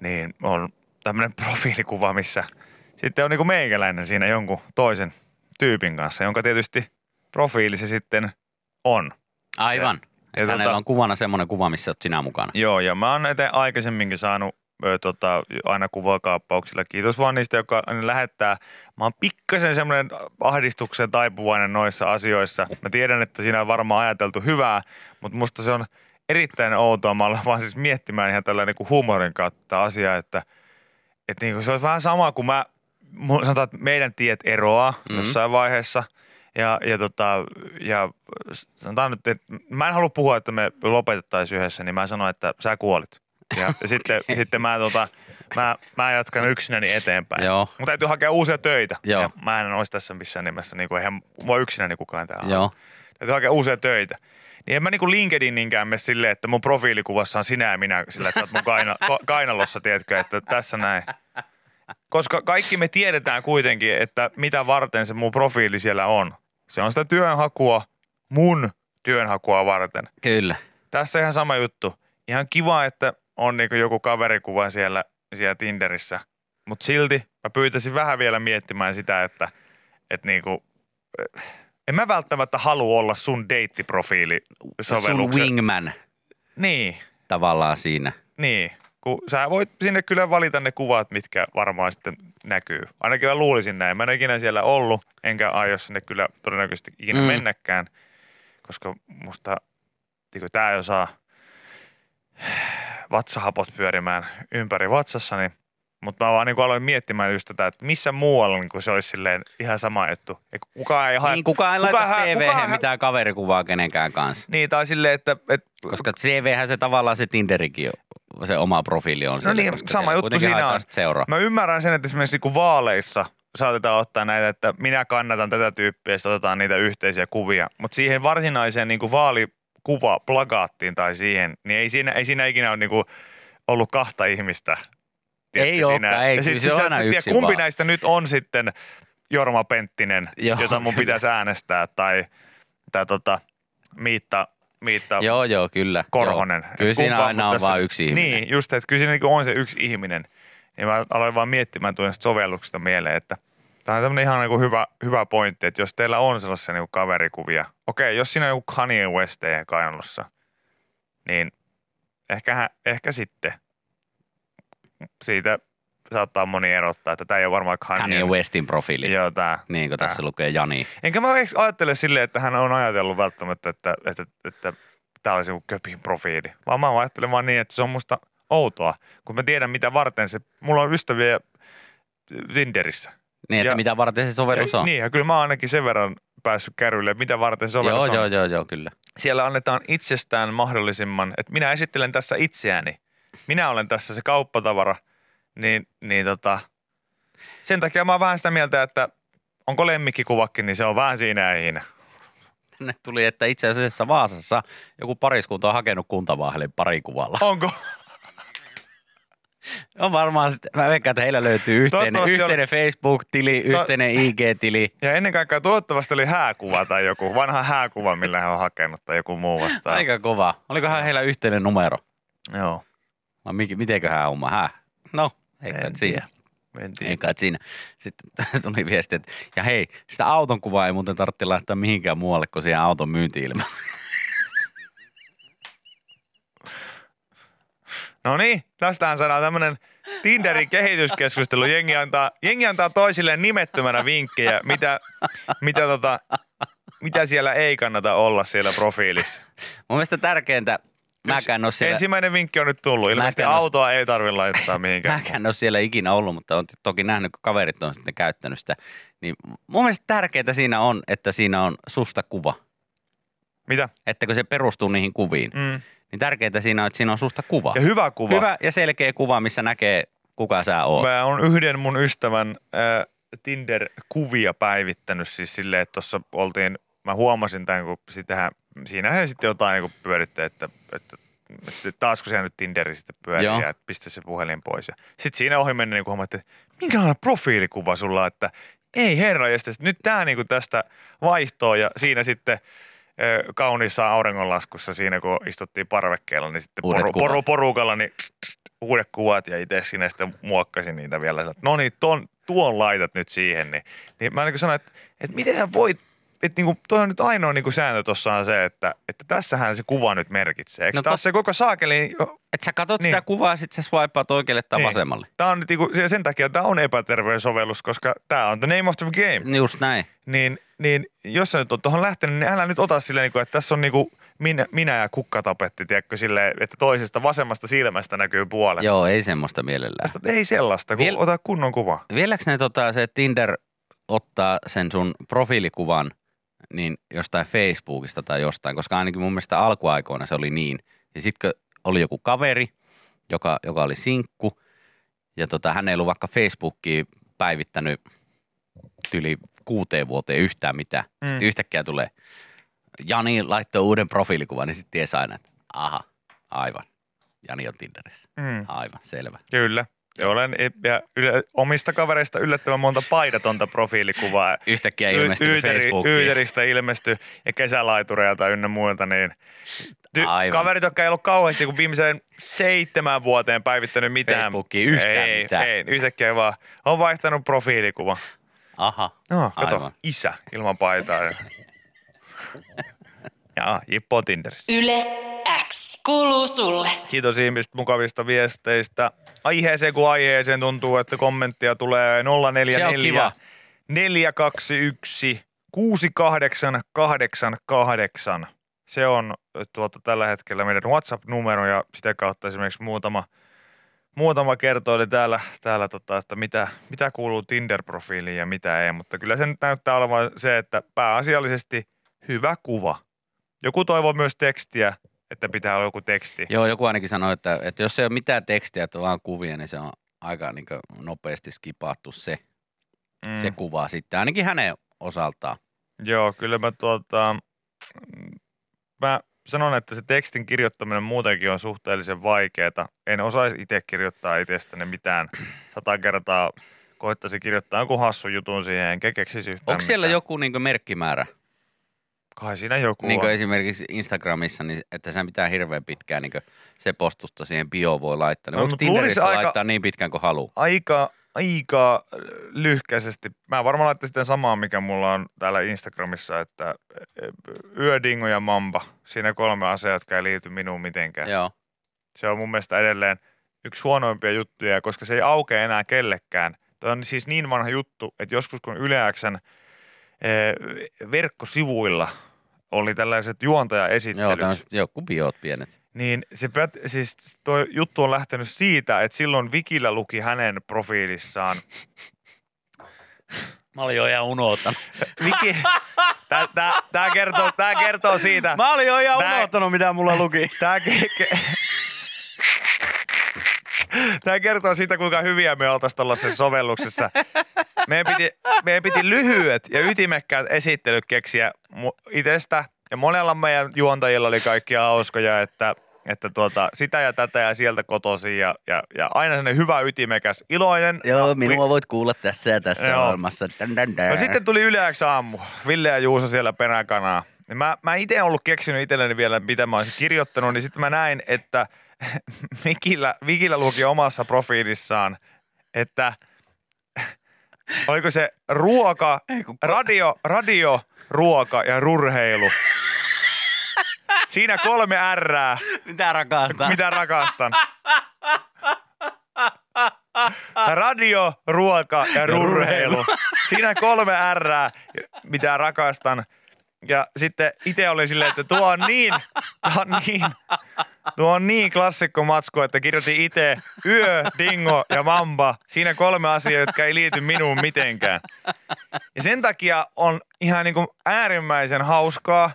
niin on tämmöinen profiilikuva, missä sitten on niin kuin meikäläinen siinä jonkun toisen tyypin kanssa, jonka tietysti profiili se sitten on. Aivan. Ja Ja hänellä tota- on kuvana semmoinen kuva, missä olet sinä mukana. Joo, ja mä oon näitä aikaisemminkin saanut ö, tota, aina kuvakaappauksilla. Kiitos vaan niistä, jotka lähettää. Mä oon pikkasen semmoinen ahdistuksen taipuvainen noissa asioissa. Mä tiedän, että siinä on varmaan ajateltu hyvää, mutta musta se on erittäin outoa. Mä vaan siis miettimään ihan tällä niin kuin huumorin kautta asiaa, että, että niin kuin se olisi vähän sama kuin mä, sanotaan, että meidän tiet eroaa Mhm. mm. jossain vaiheessa. Ja, ja, tota, ja sanotaan nyt, että mä en halua puhua, että me lopetettaisiin yhdessä, niin mä sanon, että sä kuolit. Ja, ja sitten, sitten mä, tota, mä, mä jatkan yksinäni eteenpäin. Joo. Mun täytyy hakea uusia töitä. Joo. Ja mä en olisi tässä missään nimessä, niin kuin, eihän mua yksinäni kukaan täällä Joo. Täytyy hakea uusia töitä. Niin en mä niinku LinkedIninkään mene silleen, että mun profiilikuvassa on sinä ja minä sillä, että sä oot mun kaina, kainalossa, tiedätkö, että tässä näin. Koska kaikki me tiedetään kuitenkin, että mitä varten se mun profiili siellä on. Se on sitä työnhakua mun työnhakua varten. Kyllä. Tässä ihan sama juttu. Ihan kiva, että on niinku joku kaverikuva siellä, siellä Tinderissä. Mutta silti mä pyytäisin vähän vielä miettimään sitä, että, että niinku, eh, en mä välttämättä halua olla sun deittiprofiili Sun wingman Niin, tavallaan siinä. niin. Kun sä voit sinne kyllä valita ne kuvat, mitkä varmaan sitten näkyy. Ainakin mä luulisin näin. Mä en ikinä siellä ollut, enkä aio sinne kyllä todennäköisesti ikinä Mm. mennäkään. koska musta niin tämä jo saa vatsahapot pyörimään ympäri vatsassa, niin mutta mä vaan niin aloin miettimään just tätä, että missä muualla niin se olisi silleen ihan sama juttu. Ja kukaan ei hae... Niin kukaan ei laita kukaan- CV kukaan- mitään kaverikuvaa kenenkään kanssa. Niin, tai silleen, että, että Koska CVhän se tavallaan se Tinderikin on, se oma profiili on siellä, niin, koska sama siellä juttu siinä on. sit seuraa. Mä ymmärrän sen, että esimerkiksi kun vaaleissa saatetaan ottaa näitä, että minä kannatan tätä tyyppiä ja otetaan niitä yhteisiä kuvia. Mutta siihen varsinaiseen niin kuin vaalikuva plagaattiin tai siihen, niin ei siinä, ei siinä ikinä ole niin kuin ollut kahta ihmistä. Ei olekaan, ei, ja sit, se on sit, aina sä et tiedä, kumpi vaan. näistä nyt on sitten Jorma Penttinen, Joo, jota mun kyllä. pitäisi äänestää, tai, tai tota, Miitta, Miitta Joo, joo, kyllä. Korhonen. Joo. Kyllä siinä kumpaa, aina on tässä- vain yksi ihminen. Niin, just, että kyllä siinä niinku on se yksi ihminen. Niin mä aloin vaan miettimään tuosta sovelluksesta mieleen, että tämä on tämmöinen ihan niinku hyvä, hyvä pointti, että jos teillä on sellaisia niinku kaverikuvia, okei, jos siinä on joku Kanye West kainalossa, niin ehkä, ehkä sitten siitä saattaa moni erottaa, että tämä ei ole varmaan Kanye. Kanye Westin profiili. Joo, tää. Niin kuin tässä Tää. lukee Jani. Enkä mä ajattele silleen, että hän on ajatellut välttämättä, että, että, että tämä olisi joku köpin profiili. Vaan mä ajattelen vaan niin, että se on musta outoa, kun mä tiedän mitä varten se, mulla on ystäviä Tinderissä. Niin, että Ja- mitä varten se sovellus Ja, on. niin, ja kyllä mä oon ainakin sen verran päässyt kärryille, että mitä varten se sovellus joo, on. joo, joo, joo, kyllä. Siellä annetaan itsestään mahdollisimman, että minä esittelen tässä itseäni. Minä olen tässä se kauppatavara, niin, niin tota, sen takia mä oon vähän sitä mieltä, että onko lemmikkikuvakin, niin se on vähän siinä ja siinä. Tänne tuli, että itse asiassa Vaasassa joku pariskunta on hakenut kuntavaahelin parikuvalla. Onko? On varmaan sitten, mä veikkaan, että heillä löytyy yhteinen, yhteinen Facebook-tili, yhteinen IG-tili. Ja ennen kaikkea toivottavasti oli hääkuva tai joku vanha hääkuva, millä hän on hakenut tai joku muu vastaan. Aika kova. Olikohan heillä yhteinen numero? Joo. Mik- mitenköhän homma? Hää? No, ei kai En siinä. En Ei kai siinä. Sitten tuli viesti, että ja hei, sitä auton kuvaa ei muuten tarvitse laittaa mihinkään muualle kuin siihen auton myynti No niin, tästähän saadaan tämmöinen Tinderin kehityskeskustelu. Jengi antaa, jengi antaa toisilleen nimettömänä vinkkejä, mitä, mitä, tota, mitä siellä ei kannata olla siellä profiilissa. Mun mielestä tärkeintä, mäkään ole siellä, Ensimmäinen vinkki on nyt tullut. Ilmeisesti Mäkään autoa ei tarvitse laittaa mihinkään. mäkään ole siellä ikinä ollut, mutta on toki nähnyt, kun kaverit on sitten käyttänyt sitä. Niin mun mielestä tärkeintä siinä on, että siinä on susta kuva. Mitä? Että kun se perustuu niihin kuviin, Mm. niin tärkeintä siinä on, että siinä on susta kuva. Ja hyvä kuva. Hyvä ja selkeä kuva, missä näkee, kuka sä oot. Mä oon yhden mun ystävän äh, Tinder-kuvia päivittänyt siis silleen, että tuossa oltiin, mä huomasin tämän, kun sitähän, siinähän sitten jotain niin pyöritti, että, että, että taasko siellä nyt Tinderi sitten pyörii Joo. ja että pistä se puhelin pois. Ja sitten siinä ohi mennä niin huomattiin, että minkälainen profiilikuva sulla, että ei herra, ja sitten nyt tämä niin tästä vaihtoo ja siinä sitten kauniissa auringonlaskussa siinä, kun istuttiin parvekkeella, niin sitten poru, poru, porukalla, niin uudet kuvat ja itse sinne sitten muokkasin niitä vielä. No niin, tuon, tuon laitat nyt siihen. Niin, niin mä niin sanoin, että, että miten hän voi, että niin kuin, toi on nyt ainoa niin kuin sääntö tuossa on se, että, että tässähän se kuva nyt merkitsee. Eikö No taas tot- se koko saakeli, Että sä katot Niin. sitä kuvaa ja sitten sä swipeaat oikealle tai Niin. vasemmalle. tämä on nyt niin kuin, sen takia tämä on epäterveen sovellus, koska tämä on the name of the game. Just näin. Niin, niin jos sä nyt on tuohon lähtenyt, niin älä nyt ota silleen, niin kuin, että tässä on niin kuin minä, minä ja kukkatapetti, tiedätkö, silleen, että toisesta vasemmasta silmästä näkyy puolet. Joo, ei semmoista mielellään. Tästä, ei sellaista, kun Viel- ota kunnon kuva. Vieläks ne tota, se Tinder ottaa sen sun profiilikuvan niin jostain Facebookista tai jostain, koska ainakin mun mielestä alkuaikoina se oli niin. Ja sitten oli joku kaveri, joka, joka oli sinkku, ja tota, hän ei ollut vaikka Facebookiin päivittänyt yli kuuteen vuoteen yhtään mitään. Mm. Sitten yhtäkkiä tulee, Jani laittoi uuden profiilikuvan, niin sitten ties aina, että aha, aivan. Jani on Tinderissä. Mm. Aivan, selvä. Kyllä. Ja olen ja yle, omista kavereista yllättävän monta paidatonta profiilikuvaa. Yhtäkkiä Y- ilmestyy Yyteri- Facebookiin. Yyteristä ilmestyi ja kesälaitureilta ynnä muilta, niin ty- Aivan. kaverit, jotka ei ollut kauheasti kuin viimeiseen seitsemän vuoteen päivittänyt mitään. Facebookiin yhtään ei, mitään. Ei, yhtäkkiä vaan on vaihtanut profiilikuva. Aha. No, kato, Aivan. isä ilman paitaa. Ja, ja Jippo Tinderissä. Yle X kuuluu sulle. Kiitos ihmiset mukavista viesteistä. Aiheeseen kuin aiheeseen tuntuu, että kommenttia tulee 044 Se on kiva. 421 6888. Se on tuota, tällä hetkellä meidän WhatsApp-numero ja sitä kautta esimerkiksi muutama, muutama kertoili täällä, täällä tota, että mitä, mitä kuuluu Tinder-profiiliin ja mitä ei. Mutta kyllä se nyt näyttää olevan se, että pääasiallisesti hyvä kuva. Joku toivoo myös tekstiä, että pitää olla joku teksti. Joo, joku ainakin sanoi, että, että jos ei ole mitään tekstiä, että vaan kuvia, niin se on aika niin nopeasti skipattu se, mm. se kuva sitten, ainakin hänen osaltaan. Joo, kyllä mä tuota, mä sanon, että se tekstin kirjoittaminen muutenkin on suhteellisen vaikeaa. En osaisi itse kirjoittaa itsestäni mitään. Sata kertaa koittaisi kirjoittaa jonkun hassun jutun siihen, enkä keksisi yhtään Onko siellä mitään. joku niin määrä? Kai siinä joku Niin on. kuin esimerkiksi Instagramissa, niin että sä mitään hirveän pitkään niin se postusta siihen bio voi laittaa. Niin No, luulisi Tinderissä aika- laittaa niin pitkään kuin haluaa? Aika, aika lyhkäisesti. Mä varmaan laittaisin sitä samaa, mikä mulla on täällä Instagramissa, että e, yödingo ja mamba. Siinä kolme asiaa, jotka ei liity minuun mitenkään. Joo. Se on mun mielestä edelleen yksi huonoimpia juttuja, koska se ei aukea enää kellekään. Tuo on siis niin vanha juttu, että joskus kun Yle Xn, eh, verkkosivuilla oli tällaiset Joo, juontajaesittelyt, tämmöiset joku biot pienet. niin se pät, siis tuo juttu on lähtenyt siitä, että silloin Vikillä luki hänen profiilissaan. Mä olin jo ihan unohtanut. Viki, tää, tää, tää, kertoo, tää kertoo siitä. Mä olin jo ihan Tää- unohtanut, mitä mulla luki. Tää, ke, ke, tää kertoo siitä, kuinka hyviä me oltaisiin tuollaisessa sovelluksessa. Meidän piti, meidän piti lyhyet ja ytimekkäät esittelyt keksiä itsestä. Ja monella meidän juontajilla oli kaikkia hauskoja, että, että tuota, sitä ja tätä ja sieltä kotosi. Ja, ja, ja aina sellainen hyvä ytimekäs, iloinen. Joo, minua voit kuulla tässä ja tässä Joo. ohjelmassa. Dun, dun, dun. No sitten tuli yleäks aamu. Ville ja Juuso siellä peräkanaa. Mä, mä itse ollut keksinyt itselleni vielä, mitä mä olisin kirjoittanut, niin sitten mä näin, että Vikillä, Vikillä luki omassa profiilissaan, että oliko se ruoka, radio, radio, ruoka ja rurheilu. Siinä kolme ärää, Mitä rakastaa? mitä rakastan. Radio, ruoka ja rurheilu. Siinä kolme ärää, mitä rakastan. Ja sitten itse olin silleen, että tuo on niin, tuo on niin, tuo on niin klassikko matsku, että kirjoitin itse yö, dingo ja mamba. Siinä kolme asiaa, jotka ei liity minuun mitenkään. Ja sen takia on ihan niin kuin äärimmäisen hauskaa,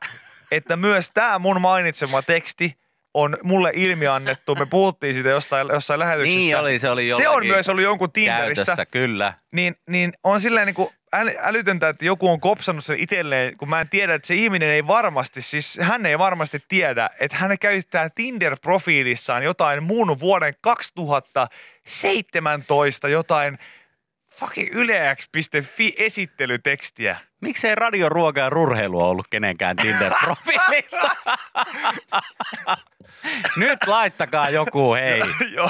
että myös tämä mun mainitsema teksti on mulle ilmiannettu. Me puhuttiin siitä jostain, jossain lähetyksessä. Niin oli, se oli Se on myös ollut jonkun Tinderissä. Käytössä, kyllä. Niin, niin on silleen niin kuin äly, älytöntä, että joku on kopsannut sen itselleen, kun mä en tiedä, että se ihminen ei varmasti, siis hän ei varmasti tiedä, että hän käyttää Tinder-profiilissaan jotain muun vuoden 2017 jotain fucking yleäks.fi esittelytekstiä. Miksei radio, ruoka ja rurheilu ollut kenenkään Tinder-profiilissa? Nyt laittakaa joku, hei. Joo.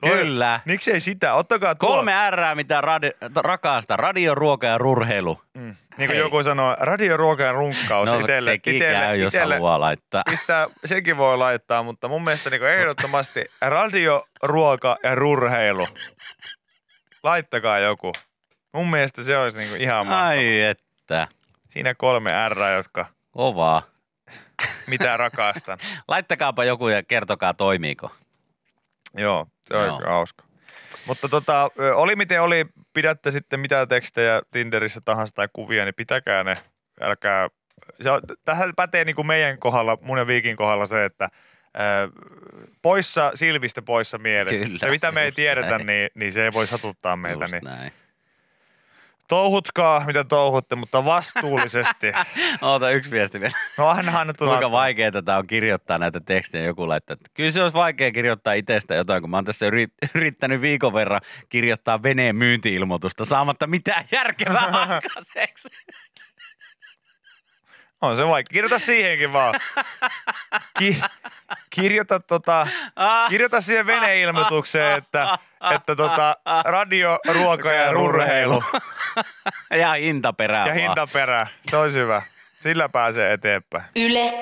toi- Kyllä. Miksei sitä? Ottakaa tuo. Kolme R, mitä radi- rakasta. Radio, ruoka ja rurheilu. Mm. Niin kuin Hei. joku sanoo, radio, ruoka ja runkkaus No itelle, sekin itelle, käy, jos itelle, haluaa laittaa. pistää, sekin voi laittaa, mutta mun mielestä niin ehdottomasti radio, ruoka ja rurheilu. Laittakaa joku. Mun mielestä se olisi niin ihan mahtavaa. Ai että. Siinä kolme R, jotka Kovaa. mitä rakastan. Laittakaapa joku ja kertokaa toimiiko. Joo, se on Joo. hauska. Mutta tota, oli miten oli, pidätte sitten mitä tekstejä Tinderissä tahansa tai kuvia, niin pitäkää ne. Älkää, se on, tähän pätee niin kuin meidän kohdalla, mun ja Viikin kohdalla se, että poissa silmistä, poissa mielestä. Kyllä, se mitä me ei tiedetä, näin. niin, niin se ei voi satuttaa meitä. Just Niin näin. touhutkaa, mitä touhutte, mutta vastuullisesti. Oota yksi viesti vielä. No aina aina tulee. Kuinka vaikeaa tämä on kirjoittaa näitä tekstejä. Joku laittaa, kyllä se olisi vaikea kirjoittaa itsestä jotain, kun mä oon tässä yrit- yrittänyt viikon verran kirjoittaa veneen myynti-ilmoitusta saamatta mitään järkevää aikaiseksi. On se vaikea. Kirjoita siihenkin vaan. Ki- kirjoita, tota, kirjoita siihen veneilmoitukseen, että, että tota, radio, ruoka ja rurheilu ja hintaperää ja vaan. hintaperä. Se olisi hyvä. Sillä pääsee eteenpäin. Yle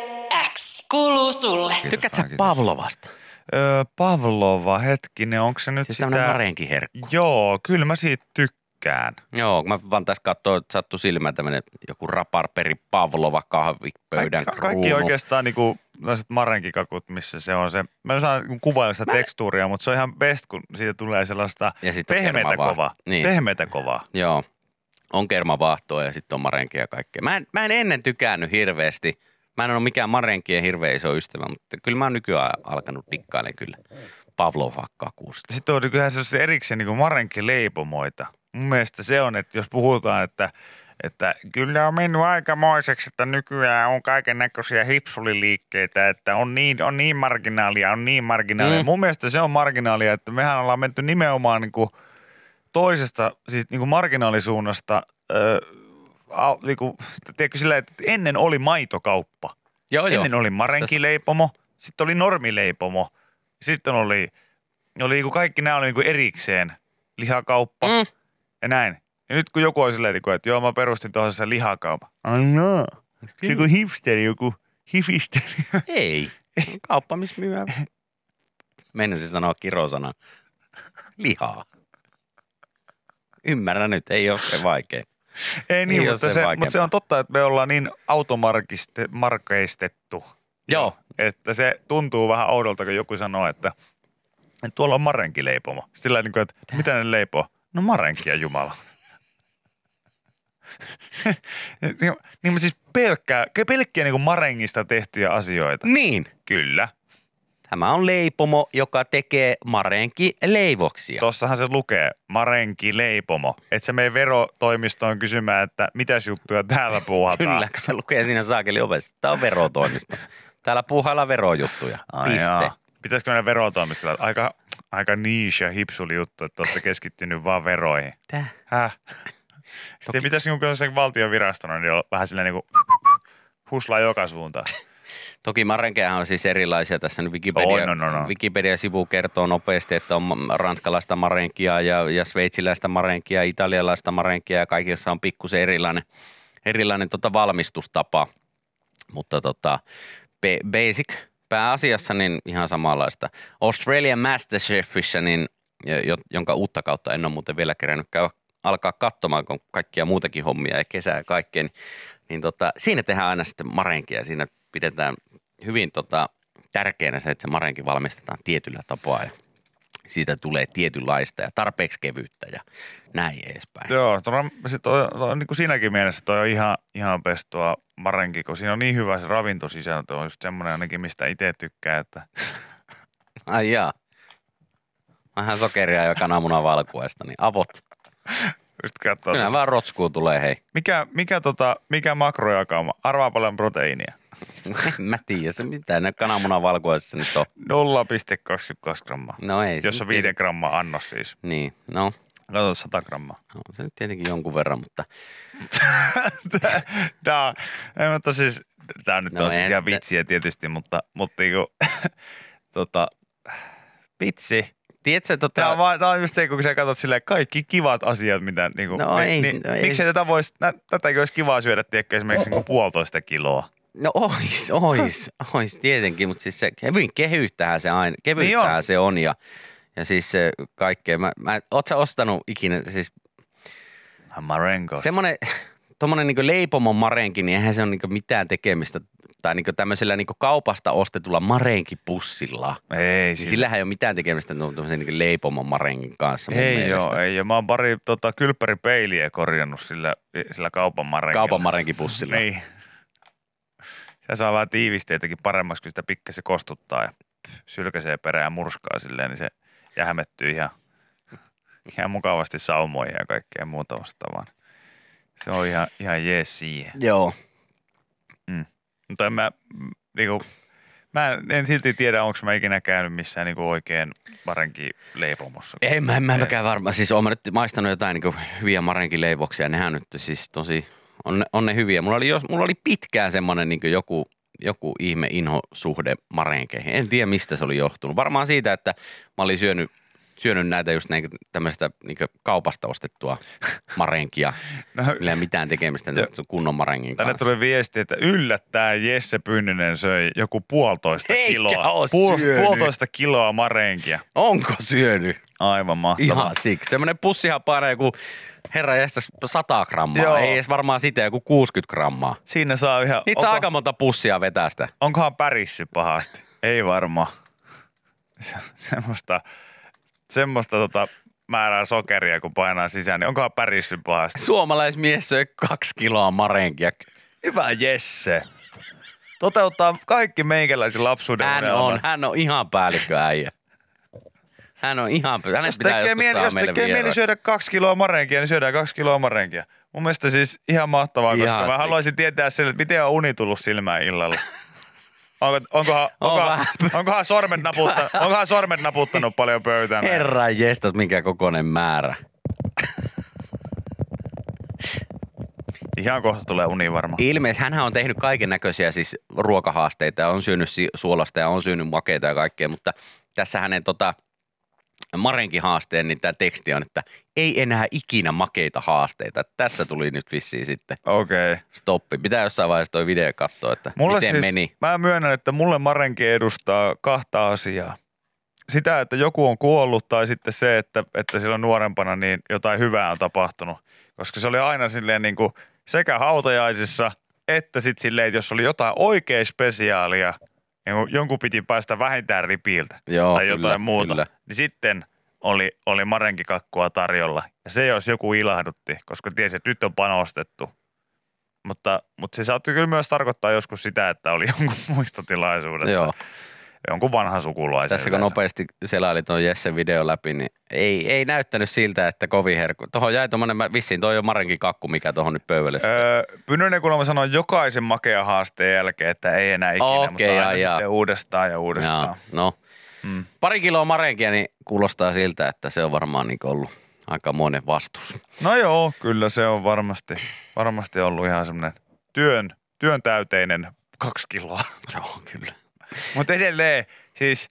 X kuuluu sulle. Tykkäätkö Pavlovasta? Öö, Pavlova, hetkinen, onko se nyt Siis sitä... Marenkin herkku. Joo, kyllä mä siitä tykkään. Tykkään. Joo, mä vaan tässä katsoin, että sattui silmään tämmönen joku raparperi Pavlova kahvipöydän Ka- kaikki kruunu. oikeastaan niinku tällaiset marenkikakut, missä se on se, mä en osaa niinku kuvailla sitä tekstuuria, mutta se on ihan best, kun siitä tulee sellaista Ja kermavaahto. kovaa. Niin. Pehmeätä kovaa. Joo, on kermavaahtoa ja sitten on marenkia ja kaikkea. Mä en, mä en ennen tykännyt hirveästi. Mä en ole mikään marenkien hirveä iso ystävä, mutta kyllä mä oon nykyään alkanut dikkailemaan kyllä Pavlova-kakusta. Sitten on kyllähän se erikseen niin marenkileipomoita. Mun mielestä se on, että jos puhutaan, että, että kyllä on mennyt aikamoiseksi, että nykyään on kaiken näköisiä hipsuliliikkeitä, että on niin, on niin marginaalia, on niin marginaalia. Mm. Mun mielestä se on marginaalia, että mehän ollaan menty nimenomaan niin kuin toisesta, siis niin kuin marginaalisuunnasta, öö, niin kuin, tiedätkö sillä, että ennen oli maitokauppa. Joo, joo. Ennen oli marenkileipomo, sitten oli normileipomo, sitten oli, oli niinku kaikki nämä oli niinku erikseen, lihakauppa Mm. Ja näin. Ja nyt kun joku on silleen, niinku, että joo mä perustin tuohon sen lihakaupan. Ai joo, se joku hipsteri, joku hifisteri. Ei. Kauppa, missä myy. Meinasin sanoa kirosana. Lihaa. Ymmärrän nyt, ei ole se vaikea. Ei niin, Ei mutta, se, mutta se on totta, että me ollaan niin automarkeistettu, Joo, että se tuntuu vähän oudolta, kun joku sanoo, että, että tuolla on marenkileipomo. Sillä niin kuin, että mitä ne leipoo? No marenkia jumala. niin, niin mä siis pelkkää, pelkkiä niin marengista tehtyjä asioita. niin. Kyllä. Tämä on leipomo, joka tekee marenki leivoksia. Tossahan se lukee, marenki leipomo. Et sä mene verotoimistoon kysymään, että mitäs juttuja täällä puuhataan. Kyllä, kun se lukee siinä saakeli ovessa. Tämä on verotoimisto. Täällä puuhaillaan verojuttuja. Ai Piste. jaa. Pitäisikö mennä verotoimistolle? Aika, aika niche ja hipsuli juttu, että olette keskittynyt vaan veroihin. Täh? Häh? Sitten pitäisi niin kuin se valtion virastona, niin olla vähän silleen niin huslaa joka suuntaan. Toki marenkeahan on siis erilaisia. Tässä nyt Wikipedia, On, on, on, on. Wikipedia-sivu kertoo nopeasti, että on ranskalaista marenkia ja, ja sveitsiläistä marenkia, italialaista marenkia ja kaikissa on pikkusen erilainen, erilainen tota valmistustapa. Mutta tota, basic pääasiassa niin ihan samanlaista. Australian Masterchefissä, niin, jo- jonka uutta kautta en ole muuten vielä kerännyt käydä alkaa katsomaan, kun kaikkia muutakin hommia ja kesää ja kaikkea, niin, niin tota, siinä tehdään aina sitten marenkia. Siinä pidetään hyvin tota, tärkeänä se, että se marenki valmistetaan tietyllä tapaa siitä tulee tietynlaista ja tarpeeksi kevyyttä ja näin edespäin. Joo, tuo, se toi, toi, niin kuin siinäkin mielessä toi on ihan, ihan pestua marenki, kun siinä on niin hyvä se ravintosisältö, on just semmoinen ainakin, mistä itse tykkää, että Ai jaa. Vähän sokeria ja kananmunan valkuaista, niin avot. just katsoo. Kyllä tässä. vaan rotskuu tulee, hei. Mikä, mikä, tota, mikä makrojakauma? Arvaa paljon proteiinia. En mä tiedä se mitä ne kananmunan valkuaisessa nyt on. 0,22 grammaa. No ei. Jos on nyt 5 grammaa annos siis. Niin, no, Kato 100 grammaa. on se nyt tietenkin jonkun verran, mutta Tää, ei, mutta siis, tää nyt No on siis ihan vitsiä tietysti, mutta, mutta niinku, tota, vitsi. tiedätkö, tota, Tää on, vaan, tää on just se, kun sä katsot silleen kaikki kivat asiat, mitä niinku, No ei, no ei. Miksei tätä vois, nä, tätäkin olisi kivaa syödä, tiedätkö, esimerkiksi niinku puolitoista kiloa. No ois, ois, ois tietenkin, mutta siis se hyvin kehyyttähän se aina, kevyyttähän Niin se on ja, ja siis se kaikkea. Mä, mä, oot sä ostanut ikinä, siis Marenko. semmoinen, tommonen niinku leipomon marenki, niin eihän se ole niinku mitään tekemistä tai niinku tämmöisellä niinku kaupasta ostetulla marenkipussilla. Ei, Niin sillä, sillähän ei ole mitään tekemistä tuommoisen niinku leipomon marenkin kanssa mun ei mielestä. joo, ei joo. Mä oon pari tota, kylppäripeiliä korjannut sillä, sillä kaupan marenkilla. Kaupan marenkipussilla. Niin. Se saa vähän tiivisteitäkin paremmaksi, kun sitä pikkasen kostuttaa ja sylkäsee perään ja murskaa silleen, niin se jähmettyy ihan, ihan mukavasti saumoihin ja kaikkea muuta vastaavaa. Se on ihan, ihan jees siihen. Joo. Mutta en mä, mm, niinku, mä en, en silti tiedä, onko mä ikinä käynyt missään niinku oikein marenki leipomossa. En mä, en mä mäkään varmaan. Siis oon mä nyt maistanut jotain niin hyviä marenkin leivoksia. Nehän nyt siis tosi, on, on ne hyviä. Mulla oli, jos, mulla oli pitkään semmoinen niin joku, joku ihme inhosuhde marenkeihin. En tiedä, mistä se oli johtunut. Varmaan siitä, että mä olin syönyt syönyt näitä just näin, tämmöistä niin kaupasta ostettua marenkia. No, Millä ei mitään tekemistä nyt kunnon marengin Tänne kanssa. tuli viesti, että yllättäen Jesse Pynninen söi joku puolitoista Eikä kiloa. Puol- puolitoista kiloa marenkia. Onko syönyt? Aivan mahtavaa. Ihan siksi. Semmoinen pussihan painaa joku herra jästäs 100 grammaa. Joo. Ei edes varmaan sitä joku 60 grammaa. Siinä saa ihan... Niitä saa aika monta pussia vetää sitä. Onkohan pärissy pahasti? Ei varmaan. Se- semmoista, semmoista tota määrää sokeria, kun painaa sisään, niin onkohan pärissy pahasti? Suomalaismies söi kaksi kiloa marenkia. Hyvä Jesse. Toteuttaa kaikki meikäläisen lapsuuden Hän unelmat. on, hän on ihan päällikköäijä. Hän on ihan, hänet Jos pitää tekee, mieli, jos tekee mieli syödä kaksi kiloa marenkia, niin syödään kaksi kiloa marenkia. Mun mielestä siis ihan mahtavaa, Ihan koska mä haluaisin tietää sen, että miten on uni tullut silmään illalla. Onko, onkohan, On onkohan, onkohan, sormet naputtanut, onkohan sormet naputtanut paljon pöytään? Herra jestas, minkä kokoinen määrä. Ihan kohta tulee uni varmaan. Ilmeisesti hän on tehnyt kaiken näköisiä siis ruokahaasteita ja on syönyt suolasta ja on syönyt makeita ja kaikkea, mutta tässä hänen tota, Marenkin haasteen, niin tämä teksti on, että ei enää ikinä makeita haasteita. Tässä tuli nyt vissiin sitten Okei. Okay. stoppi. Pitää jossain vaiheessa toi video katsoa, että Mulle miten siis, meni. mä myönnän, että mulle marenki edustaa kahta asiaa. Sitä, että joku on kuollut tai sitten se, että, että silloin nuorempana niin jotain hyvää on tapahtunut. Koska se oli aina silleen niin kuin sekä hautajaisissa että sitten silleen, että jos oli jotain oikein spesiaalia, jonkun piti päästä vähintään ripiiltä Joo, tai jotain kyllä, muuta, kyllä. niin sitten oli, oli marenkikakkua tarjolla. Ja se jos joku ilahdutti, koska tiesi, että nyt on panostettu. Mutta, mutta se saattoi kyllä myös tarkoittaa joskus sitä, että oli jonkun muistotilaisuudessa Joo. Jonkun vanhan sukulaisen. Tässä kun yleensä. nopeasti selaili tuon Jessen video läpi, niin ei, ei näyttänyt siltä, että kovin herkku. Tuohon jäi tuommoinen, vissiin toi on Marenkin kakku, mikä tuohon nyt pöydälle. Öö, Pynnönen kuulemma sanoi jokaisen makea haasteen jälkeen, että ei enää ikinä, Okei, mutta aina jaa. sitten uudestaan ja uudestaan. Jaa, no, Mm. pari kiloa marenkia, niin kuulostaa siltä, että se on varmaan niin ollut aika monen vastus. No joo, kyllä se on varmasti, varmasti ollut ihan semmoinen työn, työn täyteinen kaksi kiloa. Joo, kyllä. Mutta edelleen, siis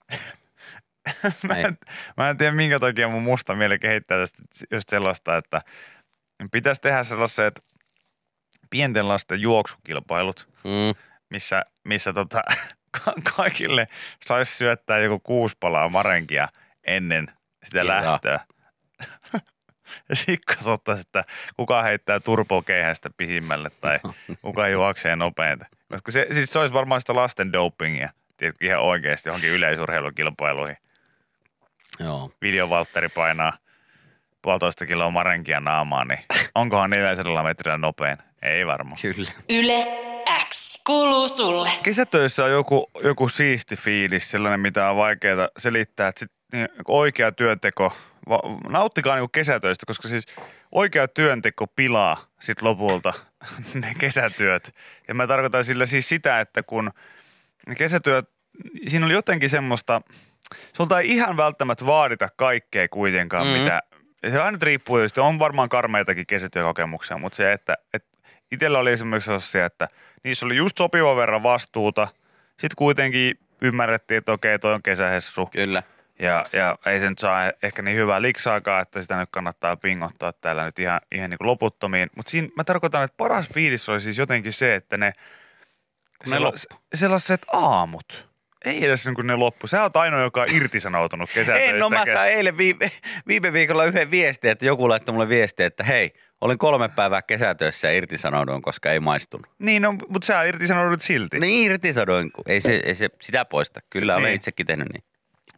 mä, en, mä en tiedä minkä takia mun musta mieli kehittää tästä just sellaista, että pitäisi tehdä sellaiset pienten lasten juoksukilpailut, Mm. missä, missä tota, ka- kaikille saisi syöttää joku kuusi palaa marenkia ennen sitä Kyllä. lähtöä. Ja katsottaisiin, että kuka heittää turbokeihästä pisimmälle tai kuka juoksee nopeinta. Koska se, siis se olisi varmaan sitä lasten dopingia, tiedätkö, ihan oikeasti johonkin yleisurheilukilpailuihin. Joo. Video Valtteri painaa puolitoista kiloa marenkia naamaan, niin onkohan 400 metrillä nopein? Ei varmaan. Kyllä. Yle X kuuluu sulle. Kesätöissä on joku, joku siisti fiilis, sellainen mitä on vaikeaa selittää, että sit, niin, oikea työnteko, va, nauttikaa niin kesätöistä, koska siis oikea työnteko pilaa sit lopulta ne kesätyöt. Ja mä tarkoitan sillä siis sitä, että kun ne kesätyöt, siinä oli jotenkin semmoista, sulta ei ihan välttämättä vaadita kaikkea kuitenkaan, mm. mitä, se aina nyt riippuu tietysti, on varmaan karmeitakin kesätyökokemuksia, mutta se, että, että itsellä oli esimerkiksi sellaisia, että niissä oli just sopiva verran vastuuta. Sitten kuitenkin ymmärrettiin, että okei, toi on kesähessu. Kyllä. Ja, ja ei se nyt saa ehkä niin hyvää liksaakaan, että sitä nyt kannattaa pingottaa täällä nyt ihan, ihan niin kuin loputtomiin. Mutta siinä mä tarkoitan, että paras fiilis oli siis jotenkin se, että ne, Kun ne sella- sellaiset aamut. Ei edes niin kuin ne loppu. Sä oot ainoa, joka on irtisanoutunut kesätöistä. Ei, no mä sain eilen viime, viime viikolla yhden viestin, että joku laittoi mulle viestiä, että hei, olin kolme päivää kesätöissä ja irtisanouduin, koska ei maistunut. Niin, no, mutta sä irtisanoudut silti. Niin irtisanoin, ei se, ei se sitä poista. Kyllä Se- olen niin. itsekin tehnyt niin.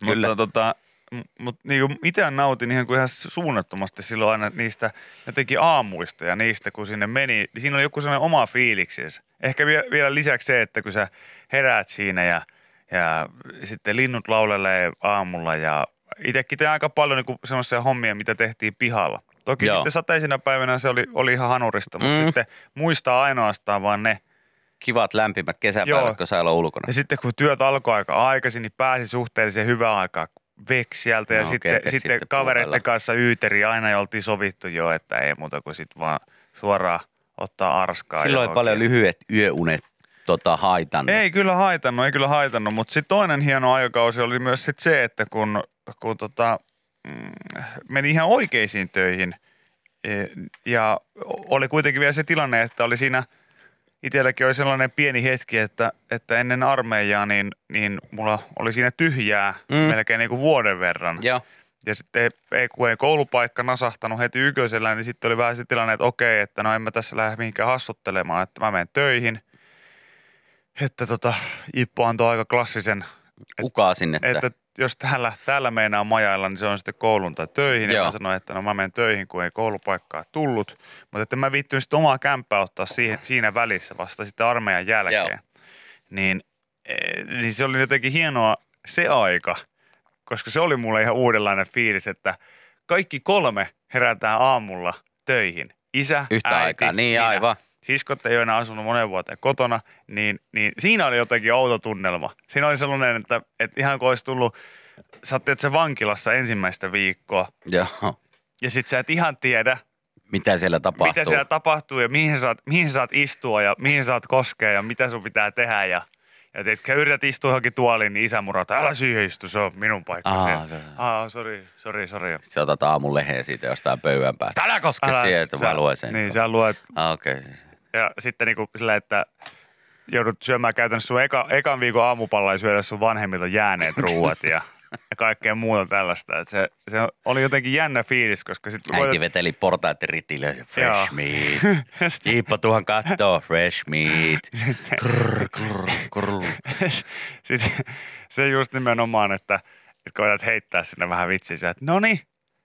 Kyllä. Mutta tota, m- mut niinku itse nautin ihan, kuin ihan suunnattomasti silloin aina niistä jotenkin aamuista ja niistä, kun sinne meni. Niin siinä oli joku sellainen oma fiiliksensä. Ehkä vielä, lisäksi se, että kun sä heräät siinä ja, ja sitten linnut laulelee aamulla ja itsekin tein aika paljon niinku semmoisia hommia, mitä tehtiin pihalla. Toki Joo. sitten sateisena päivänä se oli, oli ihan hanurista, mutta Mm. sitten muistaa ainoastaan vaan ne. Kivat lämpimät kesäpäivät, Joo. kun saa olla ulkona. Ja sitten kun työt alkoi aika aikaisin, niin pääsi suhteellisen hyvään aikaan veksi sieltä. Ja No, sitten, sitten, sitten kavereiden kanssa yyteri aina ja oltiin sovittu jo, että ei muuta kuin sitten vaan suoraan ottaa arskaa. Silloin johonkin. paljon lyhyet yöunet tota, haitannut. Ei kyllä haitannut, ei kyllä haitannut, mutta sitten toinen hieno aikakausi oli myös sit se, että kun, kun tota, mm, meni ihan oikeisiin töihin. E, Ja oli kuitenkin vielä se tilanne, että oli siinä itselläkin oli sellainen pieni hetki, että, että ennen armeijaa niin, niin mulla oli siinä tyhjää Mm. melkein niin kuin vuoden verran. Joo. Ja sitten ei, kun ei koulupaikka nasahtanut heti yköisellä, niin sitten oli vähän se tilanne, että okei, että no en mä tässä lähde mihinkään hassuttelemaan, että mä menen töihin. Että tota, Ippo antoi aika klassisen, Ukasin, että, että jos täällä, täällä meinaa majailla, niin se on sitten koulun tai töihin. Joo. Ja mä sanoin, että no mä menen töihin, kun ei koulupaikkaa tullut. Mutta että mä viittyin sitten omaa kämppää ottaa siihen, siinä välissä vasta sitten armeijan jälkeen. Joo. Niin, eh, niin se oli jotenkin hienoa se aika, koska se oli mulle ihan uudenlainen fiilis, että kaikki kolme herätään aamulla töihin. Isä, yhtä äiti, aikaa. Niin minä. aivan. Siskot ei ole enää asunut monen vuoteen kotona, niin, niin siinä oli jotenkin outo tunnelma. Siinä oli sellainen, että, että ihan kuin olisi tullut, sä oot se vankilassa ensimmäistä viikkoa, Joo. ja sit sä et ihan tiedä, Mitä siellä tapahtuu? mitä siellä tapahtuu ja mihin sä, saat, mihin sä saat istua ja mihin sä saat koskea ja mitä sun pitää tehdä. Ja, ja teetkö yrität istua johonkin tuoliin, niin isä murata, älä siihen istu, se on minun paikka. Aa, Aa, sori, sori, sori. Sä otat aamun lehden siitä jostain pöydän päästä. Älä koske Älä- siihen, että mä luen sen. Niin, sä luet Ah, Okei. Okay. Ja sitten niin kuin sillä, että joudut syömään käytännössä sun eka, ekan viikon aamupalla ja syödä sun vanhemmilta jääneet ruuat ja, ja kaikkea muuta tällaista. Et se, se oli jotenkin jännä fiilis, koska sitten Äiti veteli portaat ritille. Fresh Joo. meat. Iippa tuohon kattoo. Fresh meat. Krr, krr, krr. sitten se just nimenomaan, että, että koetat heittää sinne vähän vitsiä, että no niin,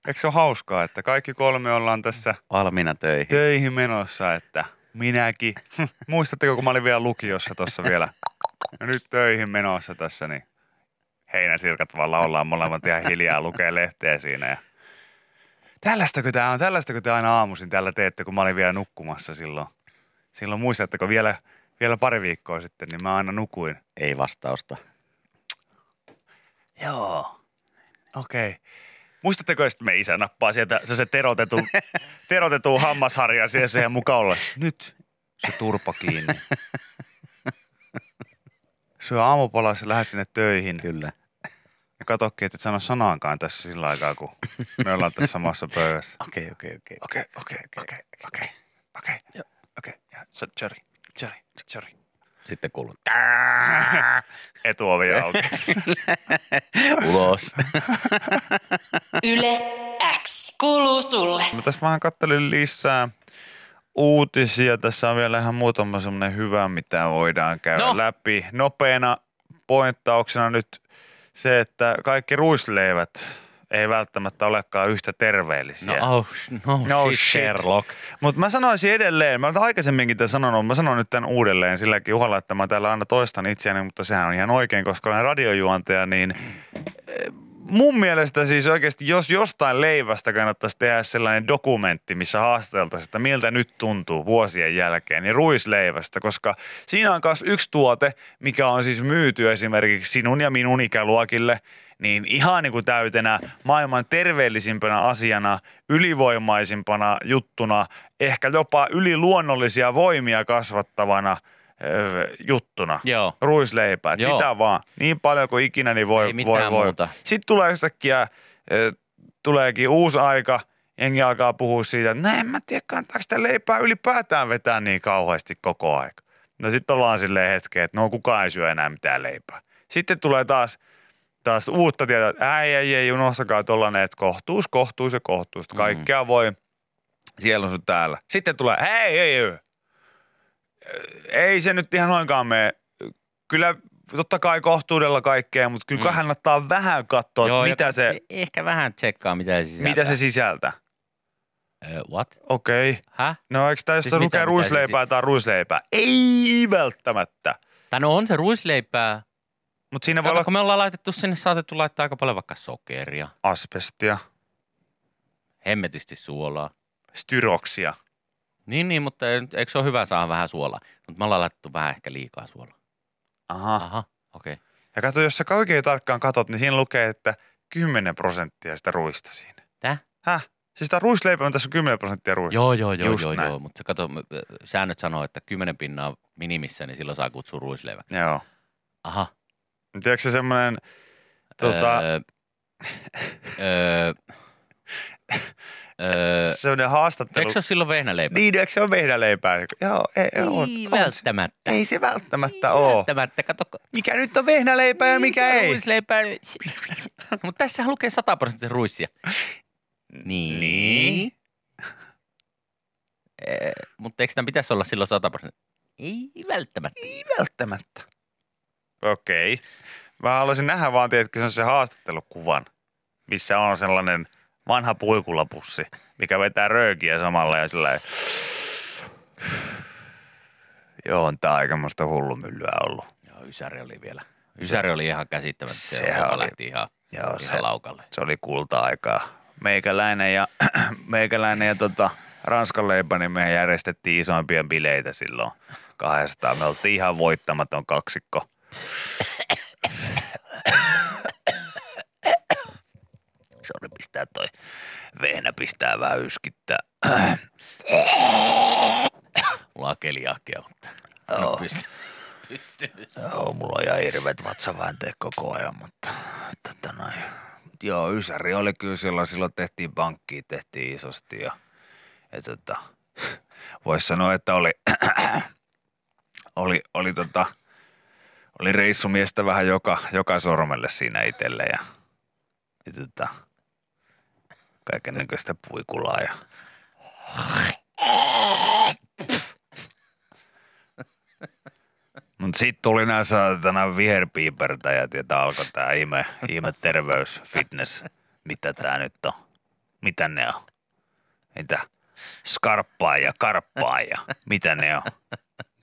eikö se ole hauskaa, että kaikki kolme ollaan tässä Valmiina töihin. töihin menossa, että minäkin. Muistatteko, kun mä olin vielä lukiossa tuossa vielä? Ja nyt töihin menossa tässä, niin heinäsirkat vaan laulaa molemmat ihan hiljaa, lukee lehteä siinä. Ja... Tällaistako tämä on? Tällaistako te aina aamuisin täällä teette, kun mä olin vielä nukkumassa silloin? Silloin muistatteko vielä, vielä pari viikkoa sitten, niin mä aina nukuin. Ei vastausta. Joo. Okei. Okay. Muistatteko, että me isä nappaa sieltä se, se terotetun, terotetun hammasharja siihen, siihen mukaan olla. Nyt se turpa kiinni. Syö aamupalassa ja lähde sinne töihin. Kyllä. Ja katokki, että et sano sanaankaan tässä sillä aikaa, kun me ollaan tässä samassa pöydässä. Okei, okei, okei. Okei, okei, okei, okei, okei, okei. Ja se Jerry, Jerry, Jerry. Sitten kuuluu. Etuovi auki. Ulos. Yle X kuuluu sulle. Mä tässä vähän kattelin lisää uutisia. Tässä on vielä ihan muutama semmoinen hyvä, mitä voidaan käydä No. läpi. Nopeana pointtauksena nyt se, että kaikki ruisleivät ei välttämättä olekaan yhtä terveellisiä. No, oh, no, No shit, shit. Sherlock. Mutta mä sanoisin edelleen, mä olen aikaisemminkin tämän sanonut, mä sanon nyt tämän uudelleen silläkin uhalla, että mä täällä aina toistan itseäni, mutta sehän on ihan oikein, koska olen radiojuontaja, niin eh, mun mielestä siis oikeasti, jos jostain leivästä kannattaisi tehdä sellainen dokumentti, missä haastateltaisiin, että miltä nyt tuntuu vuosien jälkeen, niin ruisleivästä, koska siinä on myös yksi tuote, mikä on siis myyty esimerkiksi sinun ja minun ikäluokille, niin ihan niin kuin täytenä maailman terveellisimpänä asiana, ylivoimaisimpana juttuna, ehkä jopa yliluonnollisia voimia kasvattavana juttuna. Joo. Ruisleipää. Et Joo. Sitä vaan. Niin paljon kuin ikinä, niin voi, Ei voi, voi. muuta. Sitten tulee yhtäkkiä, tuleekin uusi aika, jengi alkaa puhua siitä, että en mä tiedä, kannattaako sitä leipää ylipäätään vetää niin kauheasti koko aika. No sitten ollaan silleen hetken, että no kukaan ei syö enää mitään leipää. Sitten tulee taas, taas uutta tietoa, että ei, ei, ei, unohtakaa tollanen, että kohtuus, kohtuus ja kohtuus. Mm. Kaikkea voi, siellä on sun täällä. Sitten tulee, hei, ei, ei, ei se nyt ihan noinkaan mene. Kyllä totta kai kohtuudella kaikkea, mutta kyllä Mm. mm. kannattaa vähän katsoa, Joo, mitä se, Ehkä vähän tsekkaa, mitä se sisältää. mitä se sisältää. Uh, what? Okei. Okay. Häh? No eikö tämä, jos Siis lukee se ruisleipää tai ruisleipää? Ei välttämättä. Tai no on se ruisleipää. Mutta siinä voi Kato, olla kun me ollaan laitettu sinne, saatettu laittaa aika paljon vaikka sokeria, asbestia, hemmetisti suolaa. styroksia. Niin, niin, mutta ei- eikö se ole hyvä saada vähän suolaa? Mutta me ollaan laitettu vähän ehkä liikaa suolaa. Aha. Aha, okei. Okay. Ja kato, jos sä oikein tarkkaan katot, niin siinä lukee, että 10 prosenttia sitä ruista siinä. Tää? Häh? Siis tämä ruisleipä on tässä 10 prosenttia ruista. Joo, joo, joo, Just joo, näin. joo. Mutta se kato, säännöt sanoo, että 10 pinnaa minimissä, niin silloin saa kutsua ruisleiväksi. Joo. Aha. Tiedätkö se semmoinen, tota, Öö, öö, öö, Sellainen haastattelu. eikö se ole silloin vehnäleipä? Niin, eikö se ole vehnäleipää? Joo, ei, Ei on, on. välttämättä. Ei se välttämättä ole. Välttämättä, kato. Mikä nyt on vehnäleipää ja mikä ei? Ruisleipää. Mutta tässä lukee sataprosenttisen ruissia. Niin. Niin. Eh, mutta eikö tämän pitäisi olla silloin 100 prosenttia? Ei välttämättä. Ei välttämättä. Okei. Mä haluaisin nähdä vaan, tiedätkö, se on se haastattelukuvan, missä on sellainen vanha puikulapussi, mikä vetää röökiä samalla ja sillä Joo, on tää aikamoista hullumyllyä ollut. Joo, Ysäri oli vielä. Ysäri oli ihan käsittämättä. Se oli. lähti ihan, Joo, ihan se- laukalle. Se oli kulta-aikaa. Meikäläinen ja, meikäläinen ja tota, Ranskan leipä, niin me järjestettiin isoimpia bileitä silloin 200. Me oltiin ihan voittamaton kaksikko. Sori, pistää toi vehnä pistää vähän yskittää. Mulla on keliakia, mutta Joo. en pysty, pystynyt. Joo, mulla on ihan hirveät vatsaväänteet koko ajan, mutta tota noin. Joo, Ysäri oli kyllä silloin, silloin tehtiin pankkia, tehtiin isosti ja, ja tota, voisi sanoa, että oli, oli, oli tota, oli reissumiestä vähän joka, joka sormelle siinä itselle ja, ja tota, kaiken näköistä puikulaa ja Mutta sitten tuli nämä saatana viherpiipertäjät ja alkoi tää ihme, ihme terveys, fitness. Mitä tää nyt on? Mitä ne on? Mitä? Skarppaa ja karppaa ja mitä ne on?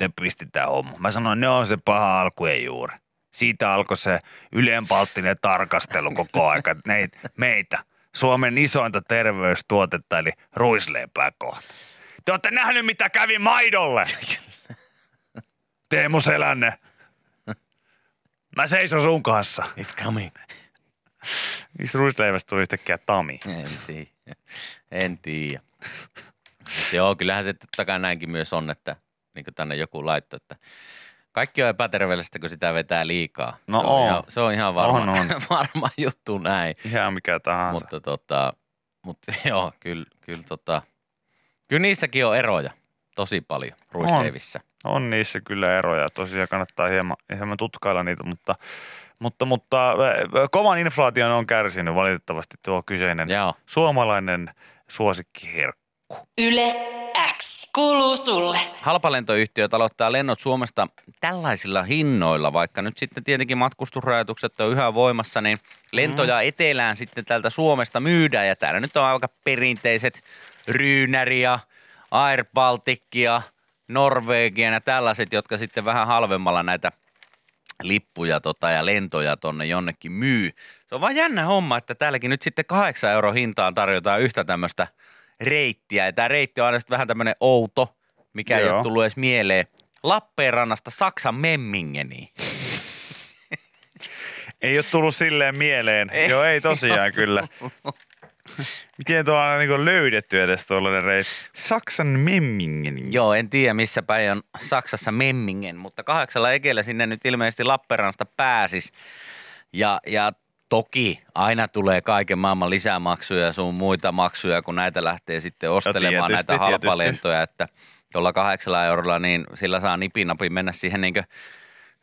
Ne pisti tää homma. Mä sanoin, ne on se paha alkujen juuri. Siitä alkoi se ylenpalttinen tarkastelu koko aika. Neit, meitä, Suomen isointa terveystuotetta, eli ruisleipää kohta. Te olette nähnyt, mitä kävi maidolle. Teemu Selänne. Mä seison sun kanssa. It's coming. Miksi ruisleivästä tuli yhtäkkiä Tami? En tiedä. En tiedä. Joo, kyllähän se totta kai näinkin myös on, että niin kuin tänne joku laittoi, että kaikki on epäterveellistä, kun sitä vetää liikaa. No se on. Ihan, se on ihan varma, On, on. varma juttu näin. Ihan mikä tahansa. Mutta tota, mutta joo, kyllä, kyllä, tota, kyllä niissäkin on eroja tosi paljon ruisleivissä. On niissä kyllä eroja. Tosiaan kannattaa hieman, hieman tutkailla niitä, mutta, mutta, mutta ö, kovan inflaation on kärsinyt valitettavasti tuo kyseinen Joo. suomalainen suosikkiherkku. Yle X kuuluu sulle. Halpalentoyhtiöt aloittaa lennot Suomesta tällaisilla hinnoilla, vaikka nyt sitten tietenkin matkustusrajoitukset on yhä voimassa, niin lentoja etelään sitten täältä Suomesta myydään. Ja täällä nyt on aika perinteiset Ryynäri ja Air Balticia, ja tällaiset, jotka sitten vähän halvemmalla näitä lippuja tota, ja lentoja tonne jonnekin myy. Se on vaan jännä homma, että täälläkin nyt sitten 8 euro hintaan tarjotaan yhtä tämmöistä reittiä. Ja tämä reitti on aina vähän tämmöinen outo, mikä ei Joo. ole tullut edes mieleen. Lappeenrannasta Saksan Memmingeniin. Ei ole tullut silleen mieleen. Ei. Joo, ei tosiaan kyllä. Miten tuolla on niin löydetty edes tuollainen reitti? Saksan Memmingen. Joo, en tiedä missä päin on Saksassa Memmingen, mutta kahdeksalla ekellä sinne nyt ilmeisesti Lappeenrannasta pääsis. Ja, ja toki aina tulee kaiken maailman lisämaksuja ja sun muita maksuja, kun näitä lähtee sitten ostelemaan tietysti, näitä tietysti. halpalentoja, että tuolla kahdeksalla eurolla, niin sillä saa nipinapi mennä siihen niin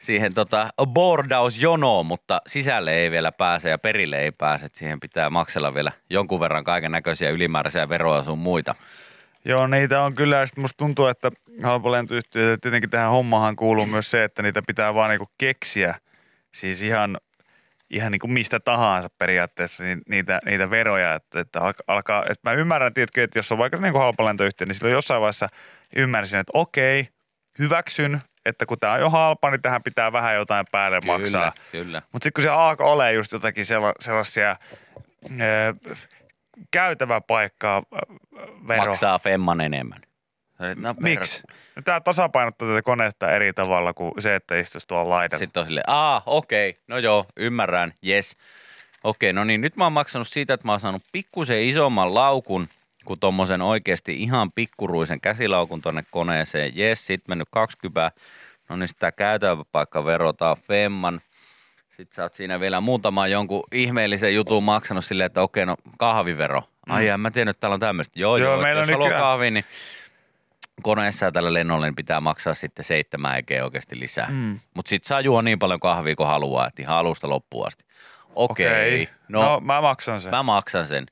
siihen tota boardausjonoon, mutta sisälle ei vielä pääse ja perille ei pääse. että Siihen pitää maksella vielä jonkun verran kaiken näköisiä ylimääräisiä veroja sun muita. Joo, niitä on kyllä. Ja sit musta tuntuu, että halpalentoyhtiöitä tietenkin tähän hommahan kuuluu myös se, että niitä pitää vaan niinku keksiä. Siis ihan, ihan niinku mistä tahansa periaatteessa ni- niitä, niitä veroja. Että, että alka- alkaa, että mä ymmärrän, tiedätkö, että jos on vaikka niinku halpalentoyhtiö, niin silloin jossain vaiheessa ymmärsin, että okei, hyväksyn, että kun tämä on jo halpa, niin tähän pitää vähän jotain päälle maksaa. kyllä. Mutta sitten kun se alkoi olemaan just jotakin sella- sellaisia ö, käytäväpaikkaa ö, vero. Maksaa femman enemmän. Miksi? No, tämä tasapainottaa tätä konetta eri tavalla kuin se, että istuisi tuolla laidalla. Sitten on silleen, aa, okei, okay, no joo, ymmärrän, yes. Okei, no niin, nyt mä oon maksanut siitä, että mä oon saanut pikkusen isomman laukun kuin tommosen oikeasti ihan pikkuruisen käsilaukun tonne koneeseen. Jes, sit mennyt 20, no niin sitä käytäväpaikkavero, tää on femman. Sitten sä oot siinä vielä muutama jonkun ihmeellisen jutun maksanut silleen, että okei, no kahvivero. Ai en mä tiedä, että täällä on tämmöistä. Joo, Mm. Joo, joo, meillä on nykyään- kahvi, niin koneessa ja tällä lennolla niin pitää maksaa sitten seitsemän ekeä oikeasti lisää. Mm. Mutta sit saa juo niin paljon kahvia kuin haluaa, että ihan alusta loppuun asti. Okei, okay. No, no, mä maksan sen. mä maksan sen.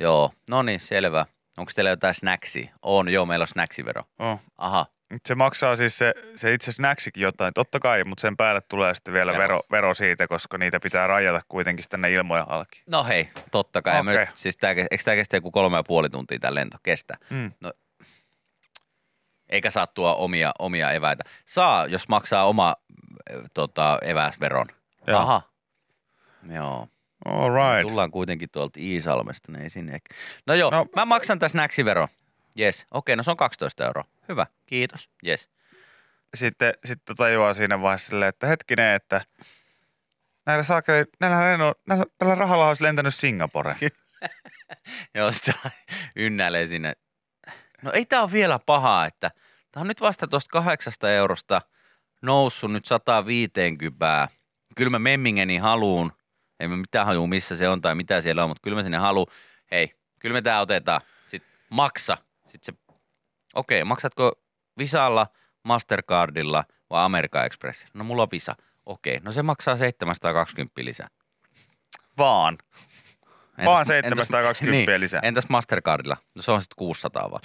Joo, no niin, selvä. Onko teillä jotain snacksia? On, joo, meillä on snacksivero. Oh. Aha, Se maksaa siis se, se itse snacksikin jotain, totta kai, mutta sen päälle tulee sitten vielä Vero. vero, vero siitä, koska niitä pitää rajata kuitenkin tänne ilmoja halki. no hei, totta kai. Okay. Siis tää, eikö tämä kestä joku kolme ja puoli tuntia tämä lento? Kestää. Mm. Eikä saa tuo omia, omia eväitä. Saa, jos maksaa oma äh, tota, eväsveron. Joo. Aha. Joo. All right. Tullaan kuitenkin tuolta Iisalmesta, niin ei sinne ehkä. No joo, no, mä maksan tässä näksivero. Yes, okei, no se on 12 euroa. Hyvä, kiitos. Yes. Sitten, sitten tajuaa siinä vaiheessa silleen, että hetkinen, että näillä saakeli, näillä, näillä, näillä, tällä rahalla olisi lentänyt Singapore. Joo, sitten ynnäilee sinne. No ei tää ole vielä pahaa, että tää on nyt vasta tuosta kahdeksasta eurosta noussut nyt 150. Kyllä mä Memmingeni haluun. Ei mä mitään hajuu, missä se on tai mitä siellä on, mutta kyllä mä sinne haluun. Hei, kyllä me tää otetaan. Sitten maksa. Sitten se, okei, maksatko Visalla, Mastercardilla vai American Expressillä? No mulla on Visa. Okei, no se maksaa 720 lisää. Vaan. Entäs- Vaan entäs- 720 niin, lisää. Entäs Mastercardilla? No se on sitten 600 vaan.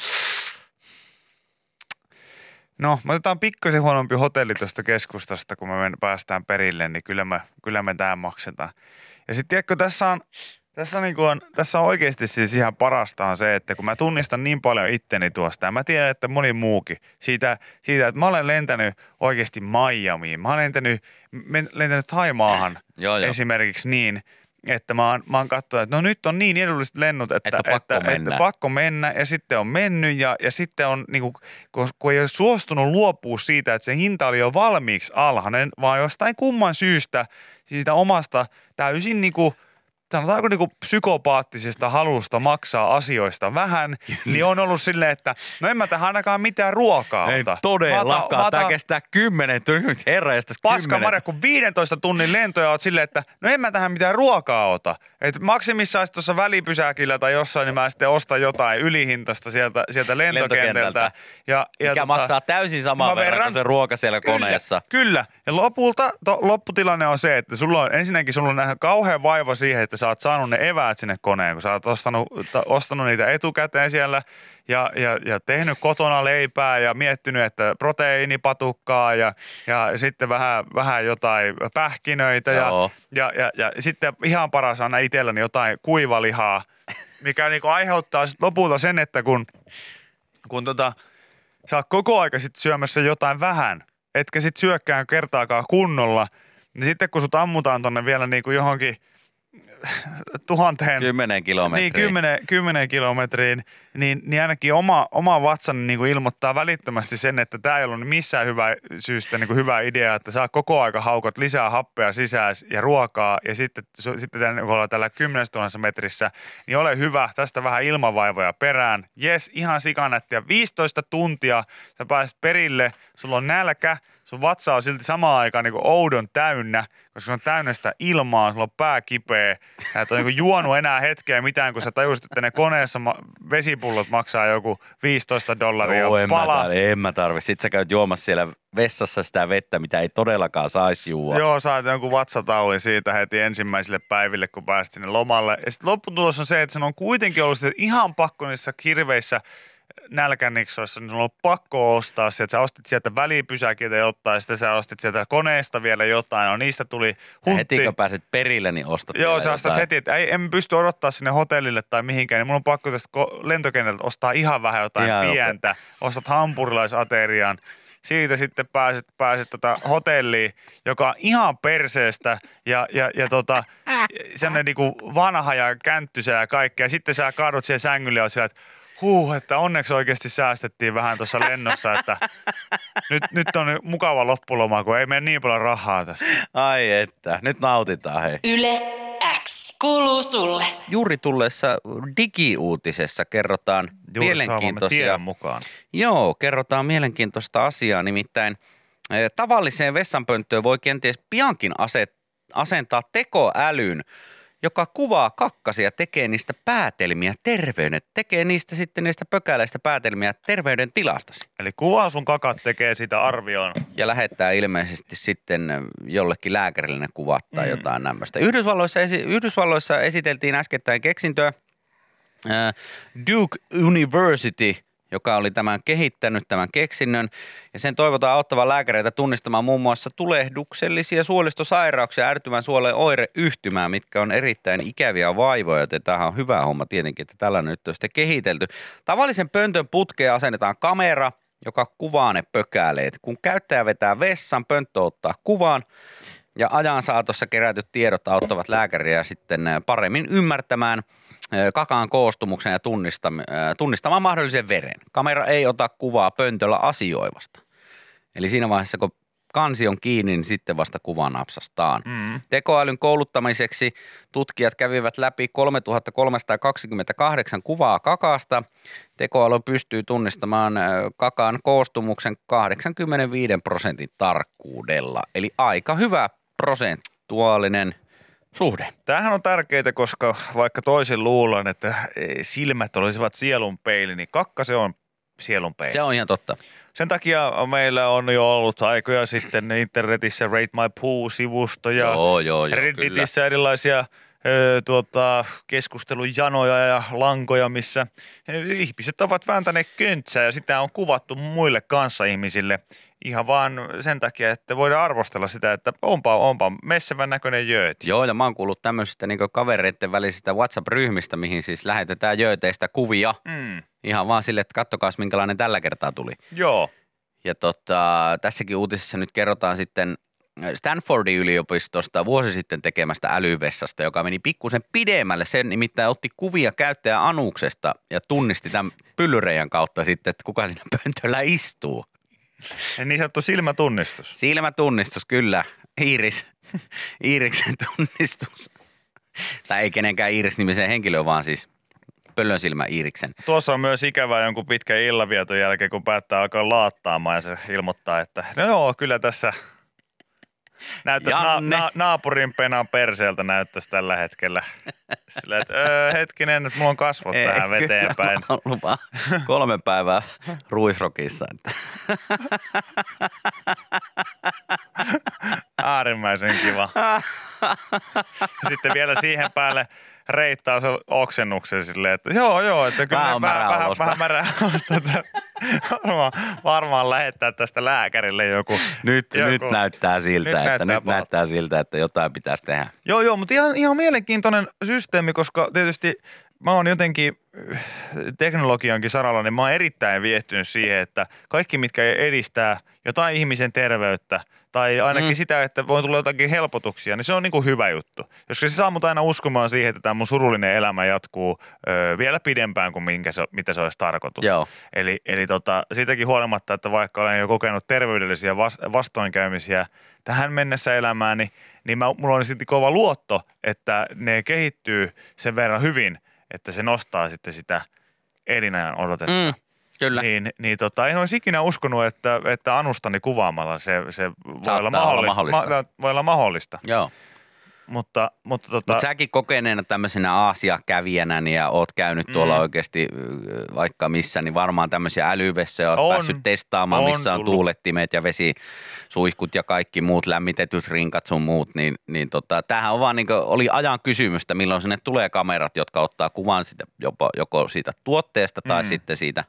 No, me otetaan pikkasen huonompi hotelli tuosta keskustasta, kun me päästään perille, niin kyllä me, kyllä me tämä maksetaan. Ja sitten tiedätkö, tässä on, tässä, niin on, tässä on oikeasti siis ihan parasta on se, että kun mä tunnistan niin paljon itteni tuosta, ja mä tiedän, että moni muukin, siitä, siitä että mä olen lentänyt oikeasti Miamiin, mä olen lentänyt, lentänyt Taimaahan esimerkiksi niin, että mä oon, mä oon katsonut, että no nyt on niin edulliset lennot, että, Että pakko että, mennä. että pakko mennä ja sitten on mennyt ja, ja sitten on, niin kuin, kun, kun ei ole suostunut luopua siitä, että se hinta oli jo valmiiksi alhainen, vaan jostain kumman syystä siitä omasta täysin niin kuin, sanotaanko niin kuin psykopaattisesta halusta maksaa asioista vähän, niin on ollut silleen, että no en mä tähän ainakaan mitään ruokaa Ei ota. Todellakaan. mä Tämä otan- kestää kymmenen tuntia. Herra, jästäs Paska. Marja, kun 15 tunnin lentoja oot silleen, että no en mä tähän mitään ruokaa ota. Et maksimissaan tuossa välipysäkillä tai jossain, niin mä sitten ostan jotain ylihintasta sieltä, sieltä lentokentältä. Lentokentältä. Ja, ja Mikä maksaa täysin samaa verran verran- kuin se ruoka siellä koneessa. Kyllä, kyllä. Ja lopulta to, lopputilanne on se, että sulla on ensinnäkin sulla on nähnyt kauhean vaiva siihen, että sä oot saanut ne eväät sinne koneen, kun sä oot ostanut, ta, ostanut niitä etukäteen siellä ja, ja, ja tehnyt kotona leipää ja miettinyt, että proteiinipatukkaa ja, ja sitten vähän, vähän jotain pähkinöitä ja, ja, ja, ja, sitten ihan paras on itselläni jotain kuivalihaa, mikä niinku aiheuttaa sit lopulta sen, että kun, kun tota, sä oot koko aika sit syömässä jotain vähän, etkä sit syökkään kertaakaan kunnolla, niin sitten kun sut ammutaan tonne vielä niinku johonkin tuhanteen, Kymmenen kilometriä. niin kymmenen, kymmenen kilometriin, niin, niin ainakin oma, oma vatsani niin kuin ilmoittaa välittömästi sen, että tämä ei ollut missään hyvä syystä niin kuin hyvä idea, että saa koko aika haukot lisää happea sisään ja ruokaa ja sitten, sitten tämän, kun ollaan tällä 10 000 metrissä, niin ole hyvä, tästä vähän ilmavaivoja perään. Jes, ihan sikanättiä. 15 tuntia sä pääset perille, sulla on nälkä, sun vatsa on silti samaan aikaan niin oudon täynnä, koska se on täynnä sitä ilmaa, sulla on pää kipeä. Sä et ole niin juonut enää hetkeä mitään, kun sä tajusit, että ne koneessa ma- vesipullot maksaa joku 15 dollaria Joo, en, mä pala. tarvi, en mä tarvi. Sitten sä käyt juomassa siellä vessassa sitä vettä, mitä ei todellakaan saisi juua. Joo, saat jonkun vatsatauin siitä heti ensimmäisille päiville, kun pääsit sinne lomalle. Ja sitten lopputulos on se, että sun on kuitenkin ollut ihan pakko niissä kirveissä nälkäniksoissa, niin sun on pakko ostaa sieltä. Sä ostit sieltä välipysäkiltä jotain, sitten sä ostit sieltä koneesta vielä jotain. No niistä tuli huntti. heti kun pääset perille, niin ostat Joo, sä ostat jotain. heti, että ei, en pysty odottaa sinne hotellille tai mihinkään, niin mun on pakko tästä lentokentältä ostaa ihan vähän jotain Ihan pientä. Ostat hampurilaisaterian. Siitä sitten pääset, pääset tota hotelliin, joka on ihan perseestä ja, ja, ja tota, semmoinen niinku vanha ja känttysä ja kaikkea. Sitten sä kaadut siihen sängylle ja oot siellä, että huh, että onneksi oikeasti säästettiin vähän tuossa lennossa, että nyt, nyt on mukava loppuloma, kun ei mene niin paljon rahaa tässä. Ai että, nyt nautitaan hei. Yle X kuuluu sulle. Juuri tulleessa digiuutisessa kerrotaan Juuri mielenkiintoisia mukaan. Joo, kerrotaan mielenkiintoista asiaa, nimittäin eh, tavalliseen vessanpönttöön voi kenties piankin aset, asentaa tekoälyn, joka kuvaa kakkasia tekee niistä päätelmiä terveyden, tekee niistä sitten niistä pökäleistä päätelmiä terveyden tilastasi. Eli kuvaa sun kakat tekee sitä arvioon. Ja lähettää ilmeisesti sitten jollekin lääkärille ne kuvat tai Mm. jotain tämmöistä. Yhdysvalloissa, esi- Yhdysvalloissa esiteltiin äskettäin keksintöä. Ää, Duke University, joka oli tämän kehittänyt tämän keksinnön, ja sen toivotaan auttavan lääkäreitä tunnistamaan muun muassa tulehduksellisia suolistosairauksia, ärtymän suolen oireyhtymää, mitkä on erittäin ikäviä vaivoja, joten tämähän on hyvä homma tietenkin, että tällainen nyt on sitten kehitelty. Tavallisen pöntön putkeen asennetaan kamera, joka kuvaa ne pökäleet. Kun käyttäjä vetää vessan, pönttö ottaa kuvan, ja ajan saatossa kerätyt tiedot auttavat lääkäriä sitten paremmin ymmärtämään kakaan koostumuksen ja tunnistam- tunnistamaan mahdollisen veren. Kamera ei ota kuvaa pöntöllä asioivasta. Eli siinä vaiheessa, kun kansi on kiinni, niin sitten vasta kuva napsastaan. Mm. Tekoälyn kouluttamiseksi tutkijat kävivät läpi 3328 kuvaa kakasta. Tekoäly pystyy tunnistamaan kakan koostumuksen 85 prosentin tarkkuudella. Eli aika hyvä prosentuaalinen suhde. Tämähän on tärkeää, koska vaikka toisin luulen, että silmät olisivat sielun peili, niin kakka se on sielun peili. Se on ihan totta. Sen takia meillä on jo ollut aikoja sitten internetissä Rate My Poo-sivusto ja joo, joo, joo, kyllä. Redditissä erilaisia ö, tuota, keskustelujanoja ja lankoja, missä ihmiset ovat vääntäneet köntsää ja sitä on kuvattu muille kanssaihmisille ihan vaan sen takia, että voidaan arvostella sitä, että onpa, onpa messevän näköinen jööti. Joo, ja mä oon kuullut tämmöisistä niin kavereiden välisistä WhatsApp-ryhmistä, mihin siis lähetetään jööteistä kuvia. Mm, Ihan vaan sille, että kattokaas minkälainen tällä kertaa tuli. joo. Ja tota, tässäkin uutisessa nyt kerrotaan sitten Stanfordin yliopistosta vuosi sitten tekemästä älyvessasta, joka meni pikkusen pidemmälle. Se nimittäin otti kuvia käyttäjän anuksesta ja tunnisti tämän pyllyreijän kautta sitten, että kuka siinä pöntöllä istuu. Niin sanottu silmätunnistus. Silmätunnistus, kyllä. Iiris. Iiriksen tunnistus. Tai ei kenenkään Iiris-nimisen henkilö, vaan siis pöllön silmä Iiriksen. Tuossa on myös ikävää jonkun pitkän illavieton jälkeen, kun päättää alkaa laattaamaan ja se ilmoittaa, että no joo, kyllä tässä näyttäisi na- Janne. na- naapurin penan perseeltä näyttäisi tällä hetkellä. Sillä, että öö, hetkinen, nyt mulla on kasvot tähän Ei, veteen päin. Kolme päivää ruisrokissa. Äärimmäisen kiva. Sitten vielä siihen päälle reittaa se oksennuksen silleen, että joo, joo, että kyllä Vähän on vähän, vähän, märäolosta, että varmaan, varmaan lähettää tästä lääkärille joku. Nyt, joku. nyt näyttää siltä, Nyt että näyttää nyt näyttää siltä, että jotain pitäisi tehdä. Joo, joo, mutta ihan, ihan mielenkiintoinen systeemi, koska tietysti mä oon jotenkin äh, teknologiankin saralla, niin mä oon erittäin viehtynyt siihen, että kaikki, mitkä edistää jotain ihmisen terveyttä tai ainakin Mm. sitä, että voi tulla jotakin helpotuksia, niin se on niin kuin hyvä juttu. Koska se saa mut aina uskomaan siihen, että tämä mun surullinen elämä jatkuu ö, vielä pidempään kuin minkä se, mitä se olisi tarkoitus. Joo. Eli, eli tota, siitäkin huolimatta, että vaikka olen jo kokenut terveydellisiä vas- vastoinkäymisiä tähän mennessä elämääni, niin mä, mulla on silti kova luotto, että ne kehittyy sen verran hyvin, että se nostaa sitten sitä elinajan odotetta. Mm, kyllä. Niin, niin tota, en olisi ikinä uskonut, että, että anustani kuvaamalla se, se voi, olla olla mahdollista, mahdollista. Ma, voi olla mahdollista. Joo. Mutta, mutta tota, Mutta säkin kokeneena tämmöisenä Aasia-kävijänä niin ja oot käynyt tuolla Mm. oikeasti vaikka missä, niin varmaan tämmöisiä älyvessejä oot On. päässyt testaamaan, On missä on tullut. tuulettimet ja vesisuihkut ja kaikki muut lämmitetyt rinkat sun muut, niin, niin tota, tämähän on vaan niin oli ajan kysymystä, milloin sinne tulee kamerat, jotka ottaa kuvan siitä, jopa, joko siitä tuotteesta tai Mm. sitten siitä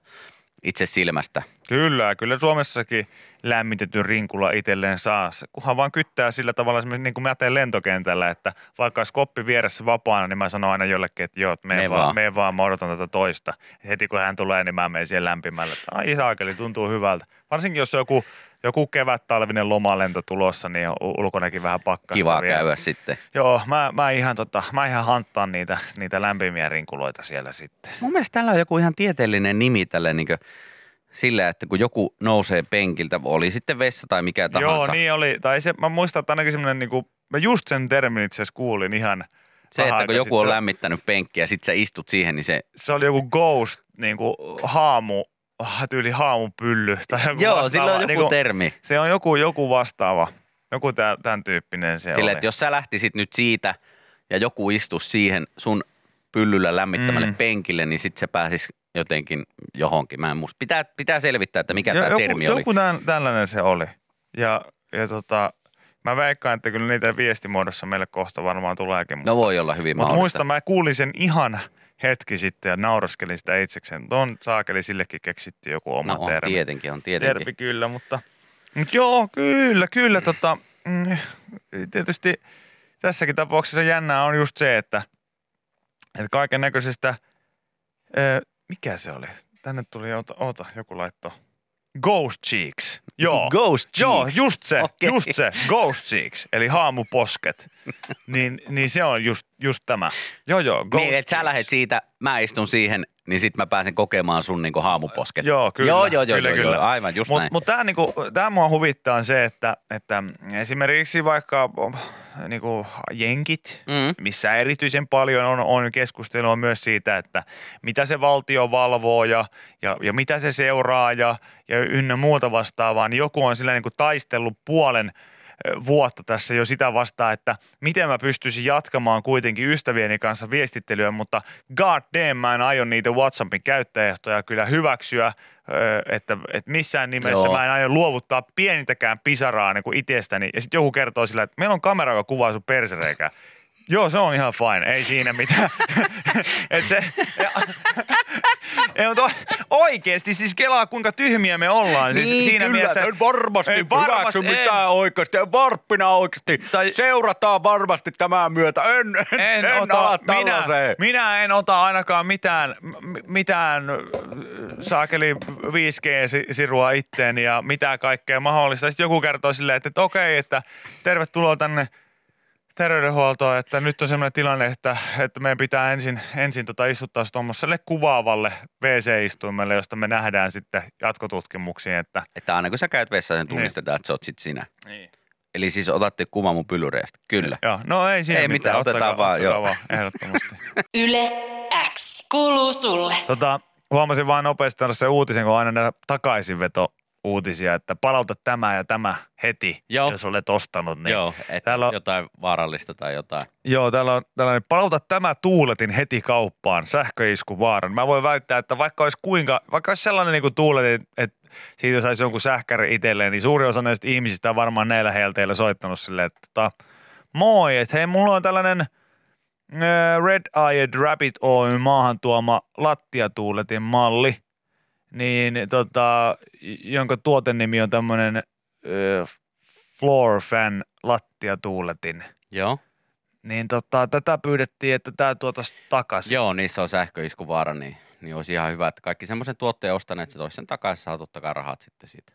itse silmästä. Kyllä, kyllä Suomessakin lämmitetyn rinkulla itselleen saa. Kunhan vaan kyttää sillä tavalla, esimerkiksi niin kuin mä teen lentokentällä, että vaikka olisi koppi vieressä vapaana, niin mä sanon aina jollekin, että joo, Mene vaan, mene vaan, mä odotan tätä toista. Heti kun hän tulee, niin mä menen siihen lämpimälle. Että Ai saakeli, tuntuu hyvältä. Varsinkin jos on joku, joku kevät-talvinen lomalento tulossa, niin ulkonakin vähän pakkasta Kiva vielä. käydä sitten. Joo, mä, mä, ihan, tota, mä ihan hanttaan niitä, niitä lämpimiä rinkuloita siellä sitten. Mun mielestä tällä on joku ihan tieteellinen nimi tälle niin sillä, että kun joku nousee penkiltä, oli sitten vessa tai mikä tahansa. Joo, niin oli. Tai se, mä muistan, että ainakin semmoinen, niin kuin, mä just sen termin itse asiassa kuulin ihan Se, että kun joku sitten. on se, lämmittänyt penkkiä ja sit sä istut siihen, niin se... se oli joku ghost, niin kuin haamu, ah, tyyli haamupylly tai joku Joo, vastaava. sillä on joku niin kuin, termi. Se on joku, joku vastaava. Joku tä- tämän tyyppinen se Silleen, oli. että jos sä lähtisit nyt siitä ja joku istus siihen sun pyllyllä lämmittämälle Mm. penkille, niin sit se pääsis jotenkin johonkin. Mä en muista. Pitää, pitää selvittää, että mikä Jo- tämä joku, termi oli. Joku tämän, tällainen se oli. Ja, ja tota, mä veikkaan, että kyllä niitä viestimuodossa meille kohta varmaan tuleekin. No voi olla hyvin Mutta mahdollista. muista, mä kuulin sen ihan hetki sitten ja nauraskelin sitä itsekseen. Ton saakeli sillekin keksitty joku oma no on termi. tietenkin, on tietenkin. termi kyllä, mutta, mutta joo, kyllä, kyllä. Tota, mm, tietysti tässäkin tapauksessa jännää on just se, että, että kaiken näköisestä, mikä se oli? Tänne tuli, oota, oota joku laitto. Ghost Cheeks. Joo. Ghost Joo, cheeks. just se, Okei. just se, Ghost Cheeks, eli haamuposket. niin, niin se on just, just tämä. Joo, joo, Ghost Niin, että sä lähet siitä, mä istun siihen, niin sit mä pääsen kokemaan sun niinku haamuposket. Joo, kyllä. Joo, joo, joo, kyllä, joo, kyllä. joo, aivan just Mutta näin. mut tämä niinku, tää mua huvittaa se, että, että esimerkiksi vaikka niinku jenkit, Mm. missä erityisen paljon on, on keskustelua myös siitä, että mitä se valtio valvoo ja, ja, ja mitä se seuraa ja, ja ynnä muuta vastaavaa, niin joku on sillä niin kuin taistellut puolen vuotta tässä jo sitä vastaan, että miten mä pystyisin jatkamaan kuitenkin ystävieni kanssa viestittelyä, mutta god damn mä en aio niitä WhatsAppin käyttäjäehtoja kyllä hyväksyä, että, että missään nimessä Joo. mä en aio luovuttaa pienintäkään pisaraa niin kuin itsestäni. Ja sitten joku kertoo sillä, että meillä on kamera, joka kuvaa sun persereikää. Joo, se on ihan fine, ei siinä mitään. Et se, ja, ei, mutta oikeasti siis kelaa kuinka tyhmiä me ollaan. Siis niin, siinä kyllä, mielessä, en varmasti ei varmasti, hyväksy en. mitään oikeasti, en varppina oikeasti. Tai- Seurataan varmasti tämän myötä, en, en, en, en ota, ala minä, minä en ota ainakaan mitään, mitään saakeli 5G-sirua itteeni ja mitä kaikkea mahdollista. Sitten joku kertoo silleen, että, että okei, että tervetuloa tänne terveydenhuoltoon, että nyt on sellainen tilanne, että, että meidän pitää ensin, ensin tota istuttaa tuommoiselle kuvaavalle WC-istuimelle, josta me nähdään sitten jatkotutkimuksiin, että Että aina kun sä käyt vessaan, sen tunnistetaan, että sä oot sit sinä. niin. Eli siis otatte kuvan mun pyllyreistä. Kyllä. Joo, no ei siinä Ei mitään, mitään, otetaan vaan, ottakaa joo. vaan, ehdottomasti. Yle X kuuluu sulle. Tota, huomasin vaan nopeasti se uutisen, kun on aina näitä takaisinveto uutisia, että palauta tämä ja tämä heti, Joo. jos olet ostanut. Niin. Joo, että Täällä on- jotain vaarallista tai jotain. Joo, täällä on tällainen, palauta tämä tuuletin heti kauppaan, sähköisku vaaran. Mä voin väittää, että vaikka olisi kuinka, vaikka olisi sellainen niin kuin tuuletin, että siitä saisi jonkun sähkäri itselleen, niin suuri osa näistä ihmisistä on varmaan näillä helteillä soittanut silleen, että tota, moi, että hei, mulla on tällainen äh, Red Eyed Rabbit Oyn maahan tuoma lattiatuuletin malli, niin tota, jonka tuotennimi on tämmöinen Floor Fan lattiatuuletin. Joo. Niin tota, tätä pyydettiin, että tämä tuotaisiin takaisin. Joo, niissä on sähköiskuvaara, niin, niin olisi ihan hyvä, että kaikki semmoisen tuotteen ostaneet, se toisi sen takaisin, saa totta kai rahat sitten siitä.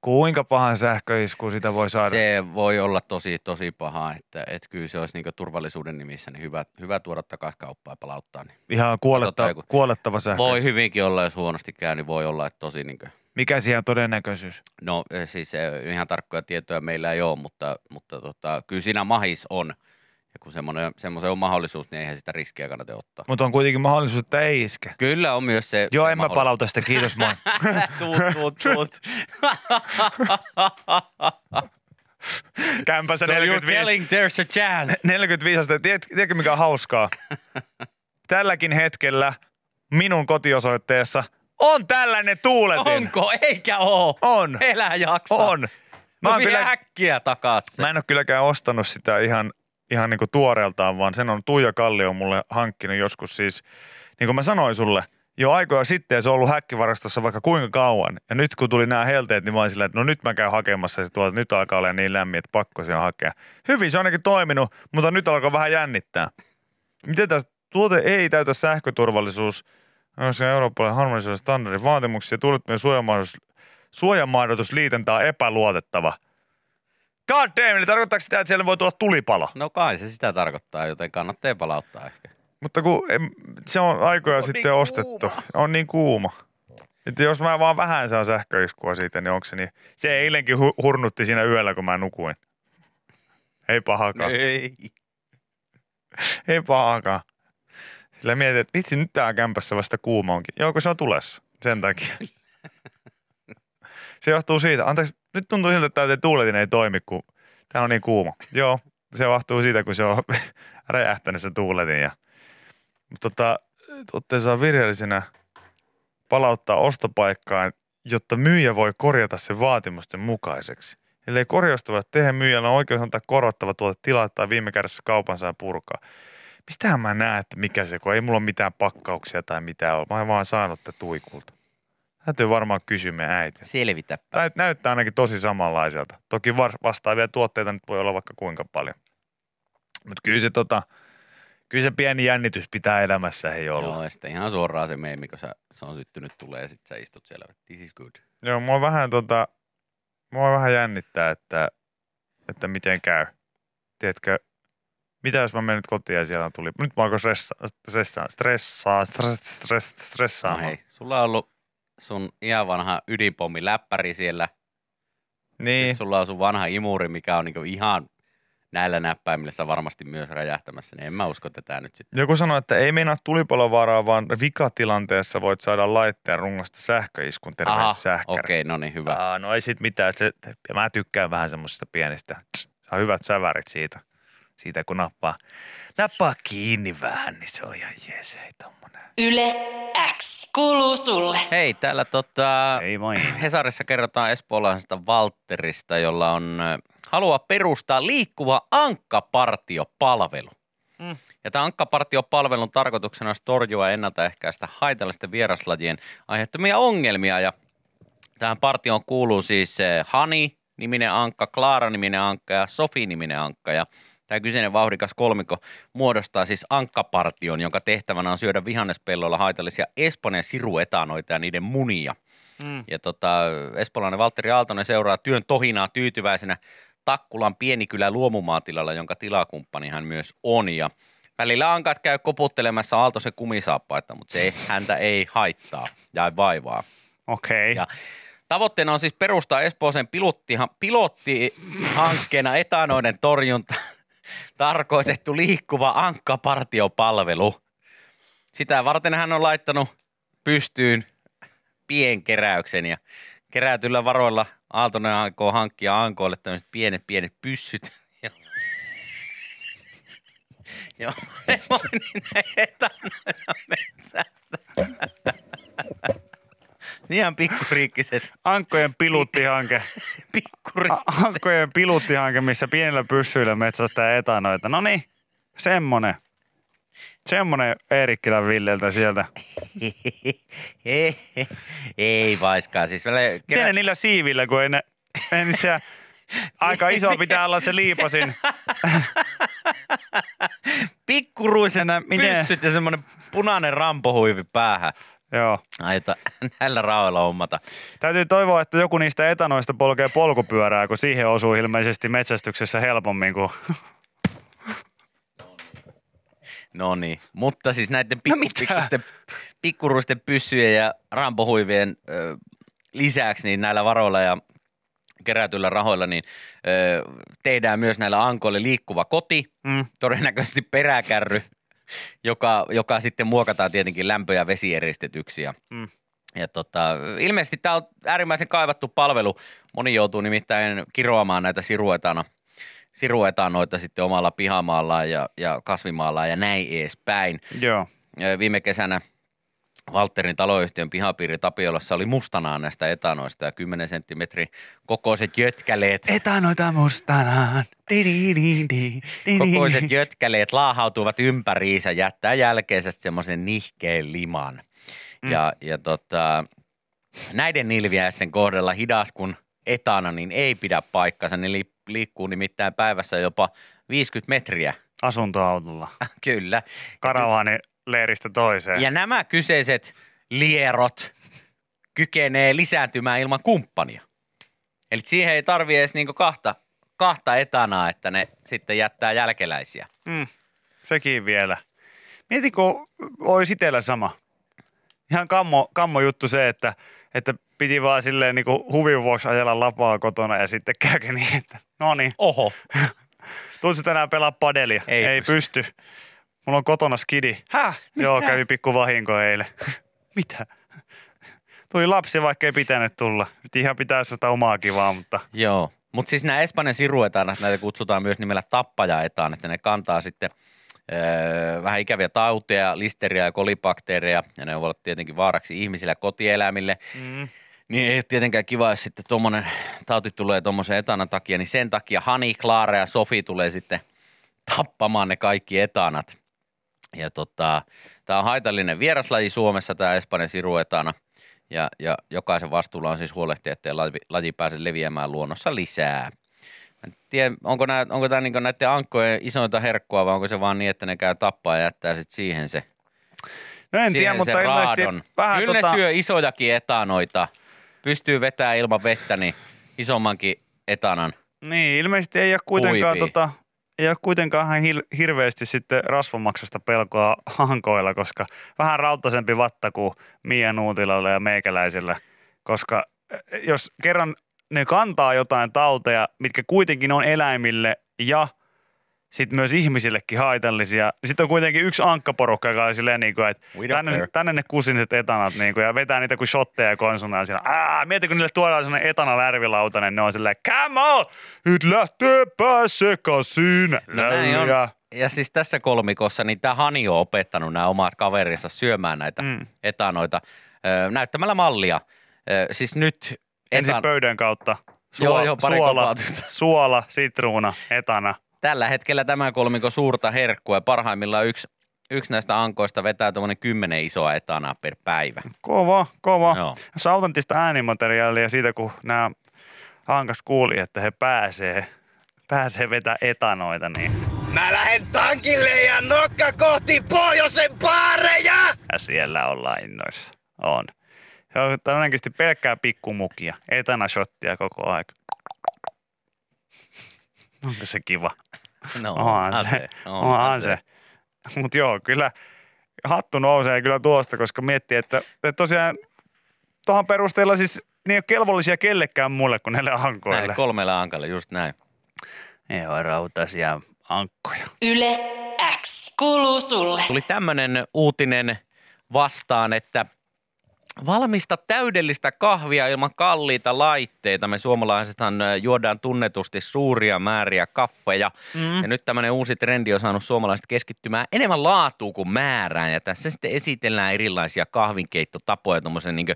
Kuinka pahan sähköisku sitä voi saada? Se voi olla tosi, tosi paha, että, että kyllä se olisi niin turvallisuuden nimissä niin hyvä, hyvä tuoda takaisin kauppaan ja palauttaa. Niin. Ihan kuoletta, kun- kuolettava sähköisku. Voi hyvinkin olla, jos huonosti käy, niin voi olla, että tosi niin kuin, Mikä siihen on todennäköisyys? no eh, siis eh, ihan tarkkoja tietoja meillä ei ole, mutta, mutta tota, kyllä siinä mahis on. Ja kun semmoisen on mahdollisuus, niin eihän sitä riskiä kannata ottaa. Mutta on kuitenkin mahdollisuus, että ei iske. Kyllä on myös se. Joo, se en mä palauta sitä, kiitos moi. tuut, tuut, tuut. Kämpässä so you're 45, telling there's a chance. 45 astetta. Tiedät, tiedätkö mikä on hauskaa? Tälläkin hetkellä minun kotiosoitteessa on tällainen tuuletin. Onko? Eikä oo. On. Elä jaksa. On. Mä, No kyllä, äkkiä takaisin. mä en ole kylläkään ostanut sitä ihan, ihan niin kuin tuoreeltaan, vaan sen on Tuija Kallio mulle hankkinut joskus siis, niin kuin mä sanoin sulle, jo aikoja sitten ja se on ollut häkkivarastossa vaikka kuinka kauan. Ja nyt kun tuli nämä helteet, niin mä olin sillä, että no nyt mä käyn hakemassa se tuolta, nyt alkaa olla niin lämmin, että pakko sen hakea. Hyvin se on ainakin toiminut, mutta nyt alkaa vähän jännittää. Miten tässä tuote ei täytä sähköturvallisuus, on se Euroopan harmonisoiden standardin vaatimuksia, tuulettomien suojamahdollisuus, suojamahdotusliitäntä on epäluotettava. God damn, eli tarkoittaako sitä, että siellä voi tulla tulipalo? No kai se sitä tarkoittaa, joten kannattaa palauttaa ehkä. Mutta kun se on aikoja On sitten niin ostettu. On niin kuuma. Että jos mä vaan vähän saan sähköiskua siitä, niin onko se niin? Se eilenkin hu- hurnutti siinä yöllä, kun mä nukuin. Ei pahakaan. Ei. Ei pahakaan. Sillä mietin, että vitsi, nyt tää kämpässä vasta kuuma onkin. Joo, kun se on tulessa. Sen takia. Se johtuu siitä. Anteeksi, nyt tuntuu siltä, että tämä tuuletin ei toimi, kun tää on niin kuuma. Joo, se vahtuu siitä, kun se on räjähtänyt se tuuletin. Ja, mutta tota, tuotteen saa virheellisenä palauttaa ostopaikkaan, jotta myyjä voi korjata sen vaatimusten mukaiseksi. Ellei korjausta voi tehdä, myyjällä on oikeus antaa korottava tuote tilaa tai viime kädessä kaupan saa purkaa. Mistähän mä näen, että mikä se, kun ei mulla ole mitään pakkauksia tai mitään ole. Mä oon vaan saanut tätä tuikulta. Täytyy varmaan kysyä meidän äiti. Selvitäpä. Näyttää ainakin tosi samanlaiselta. Toki var- vastaavia tuotteita nyt voi olla vaikka kuinka paljon. Mutta kyllä se, tota, kyllä se pieni jännitys pitää elämässä ei olla. Joo, ja sitten ihan suoraan se meemi, kun sä, se on syttynyt tulee ja sitten sä istut siellä. This is good. Joo, mua vähän, tota, mua vähän jännittää, että, että miten käy. Tiedätkö, mitä jos mä menen nyt kotiin ja siellä tuli, nyt mä alkoi stressaa, stressaa, stressaa, stress, stress, No hei, sulla on ollut sun ihan vanha ydinpommi läppäri siellä. niin, Sitten sulla on sun vanha imuri, mikä on niinku ihan näillä näppäimillä sä varmasti myös räjähtämässä. Niin en mä usko tätä nyt sitten. joku sanoi, että ei meinaa tulipalovaraa, vaan vikatilanteessa voit saada laitteen rungosta sähköiskun Aha, terveys sähkäri. okei, no niin, hyvä. Aa, no ei sit mitään. Se, mä tykkään vähän semmoisista pienistä. Saa hyvät sävärit siitä. Siitä kun nappaa, nappaa kiinni vähän, niin se on ihan jees. Ei tommonen. Yle X kuuluu sulle. Hei, täällä tota, Ei vain. Hesarissa kerrotaan espoolaisesta Valtterista, jolla on ö, halua perustaa liikkuva ankkapartiopalvelu. Mm. Ja tämä ankkapartiopalvelun tarkoituksena olisi torjua ennaltaehkäistä haitallisten vieraslajien aiheuttamia ongelmia. Ja tähän partioon kuuluu siis eh, Hani, niminen ankka, Klaara niminen ankka ja Sofi niminen ankka. Ja tämä kyseinen vauhdikas kolmikko muodostaa siis ankkapartion, jonka tehtävänä on syödä vihannespelloilla haitallisia Espanjan siruetanoita ja niiden munia. Mm. Ja tota, espoolainen Valtteri Aaltonen seuraa työn tohinaa tyytyväisenä Takkulan pienikylä luomumaatilalla, jonka tilakumppani hän myös on. Ja välillä ankat käy koputtelemassa Aaltosen kumisaappaita, mutta se ei, häntä ei haittaa ja vaivaa. Okei. Ja Tavoitteena on siis perustaa Espooseen pilottiha, pilottihankkeena etanoiden torjunta tarkoitettu liikkuva ankkapartiopalvelu. Sitä varten hän on laittanut pystyyn pienkeräyksen ja kerätyllä varoilla Aaltonen aikoo hankkia ankoille tämmöiset pienet pienet pyssyt. Joo, ne voi niitä etanoida metsästä. Ihan pikkuriikkiset, Ankkojen piluttihanke. pikkuriikkiset. Ankkojen piluttihanke, missä pienillä pyssyillä metsästää etanoita. No niin, semmonen. Semmonen Eerikkilän Villeltä sieltä. Ei vaiskaan. Siis vielä ne niillä siivillä, kun ei ne... Ei niin se, aika iso pitää olla se Enää miten- pyssyt ja semmoinen punainen rampohuivi päähän. Joo. Aita näillä raoilla hommata. Täytyy toivoa, että joku niistä etanoista polkee polkupyörää, kun siihen osuu ilmeisesti metsästyksessä helpommin kuin... No niin, mutta siis näiden No pikku, mitä? pikkusten, pikkuruisten pyssyjen ja rampohuivien ö, lisäksi niin näillä varoilla ja kerätyillä rahoilla niin ö, tehdään myös näillä ankoille liikkuva koti, Mm. todennäköisesti peräkärry, joka, joka sitten muokataan tietenkin lämpö- ja vesieristetyksi. Ja, Mm. ja tota, ilmeisesti tämä on äärimmäisen kaivattu palvelu. Moni joutuu nimittäin kiroamaan näitä siruetana, siruetanoita sitten omalla pihamaallaan ja, ja kasvimaallaan ja näin edespäin. Joo. Viime kesänä Valterin taloyhtiön pihapiiri Tapiolassa oli mustanaan näistä etanoista ja 10 senttimetrin kokoiset jötkäleet Etanoita mustanaan. Di, di, di, di, di, kokoiset jötkäleet laahautuvat ympäriinsä, jättää jälkeensä semmoisen nihkeen liman. Mm. Ja, ja tota, näiden nilviäisten kohdalla hidas kun etana, niin ei pidä paikkansa. Ne li- liikkuu nimittäin päivässä jopa 50 metriä. Asuntoautolla. Kyllä. Karavaani leiristä toiseen. Ja nämä kyseiset lierot kykenee lisääntymään ilman kumppania. Eli siihen ei tarvi edes niinku kahta, kahta etanaa, että ne sitten jättää jälkeläisiä. Mm, sekin vielä. Mieti, kun olisi itsellä sama. Ihan kammo, kammo juttu se, että, että piti vaan silleen niin huvin vuoksi ajella lapaa kotona ja sitten käykin niin, että no niin, Oho. tuutko tänään pelaa padelia? Ei Ei pysty. pysty. Mulla on kotona skidi. Häh? Joo, kävi pikku vahinko eilen. Mitä? tuli lapsi, vaikka ei pitänyt tulla. Nyt ihan pitää sitä omaa kivaa, mutta Joo, mutta siis nämä Espanjan siruetanat, näitä kutsutaan myös nimellä tappajaetaan, että ne kantaa sitten öö, vähän ikäviä tauteja, listeriä ja kolibakteereja, ja ne voivat tietenkin vaaraksi ihmisille ja kotieläimille. mm, Niin ei ole tietenkään kiva, jos sitten tuommoinen tauti tulee tuommoisen etanan takia, niin sen takia Hani, Klaara ja Sofi tulee sitten tappamaan ne kaikki etanat. Ja tota, tämä on haitallinen vieraslaji Suomessa, tämä Espanjan siruetana. Ja, ja jokaisen vastuulla on siis huolehtia, ettei laji, laji pääse leviämään luonnossa lisää. Mä en tiedä, onko, nää, onko tämä niinku näiden ankkojen isointa herkkua vai onko se vaan niin, että ne käy tappaa ja jättää sitten siihen se, no en tiedä, mutta se ilmeisesti vähän Kyllä tota, ne syö isojakin etanoita. Pystyy vetämään ilman vettä, niin isommankin etanan. Niin, ilmeisesti ei ole kuitenkaan, Huipii. tota, ei ole kuitenkaan ihan hirveästi sitten rasvamaksasta pelkoa hankoilla, koska vähän rautaisempi vatta kuin Mia Nuutilalla ja meikäläisellä, koska eh, jos kerran ne kantaa jotain tauteja, mitkä kuitenkin on eläimille ja sitten myös ihmisillekin haitallisia, sitten on kuitenkin yksi ankkaporukka, joka on silleen, niin kuin, että tänne, care. tänne ne kusinset etanat niin kuin, ja vetää niitä kuin shotteja konsonaa siellä. Aa, mieti, kun niille tuodaan sellainen etana lärvilautanen, ne on silleen, come on, nyt lähtee sekaisin. No. Läyjä. Ja siis tässä kolmikossa, niin tämä Hani on opettanut nämä omat kaverinsa syömään näitä Mm. etanoita näyttämällä mallia. Siis nyt Ensin etan, pöydän kautta. Joo, joo, pari suola, suola, sitruuna, etana. Tällä hetkellä tämä kolmiko suurta herkkua ja parhaimmillaan yksi, yksi näistä ankoista vetää tuommoinen kymmenen isoa etanaa per päivä. Kova, kova. Joo. Se on autenttista äänimateriaalia siitä, kun nämä hankas kuuli, että he pääsee, pääsee vetää etanoita, niin Mä lähden tankille ja nokka kohti pohjoisen baareja! ja siellä ollaan innoissa. On. Se on todennäköisesti pelkkää pikkumukia, etanashottia koko aika. Onko se kiva? No, Onhan se. Onhan se. Mutta joo, kyllä hattu nousee kyllä tuosta, koska miettii, että, että tosiaan tuohon perusteella siis ne ei ole kelvollisia kellekään mulle kuin näille ankoille. Näille kolmelle ankalle, just näin. Ne on rautaisia ankkoja. Yle X kuuluu sulle. Tuli tämmöinen uutinen vastaan, että valmista täydellistä kahvia ilman kalliita laitteita. Me suomalaisethan juodaan tunnetusti suuria määriä kaffeja. Mm. Ja nyt tämmöinen uusi trendi on saanut suomalaiset keskittymään enemmän laatuun kuin määrään. Ja tässä sitten esitellään erilaisia kahvinkeittotapoja tuommoisen niin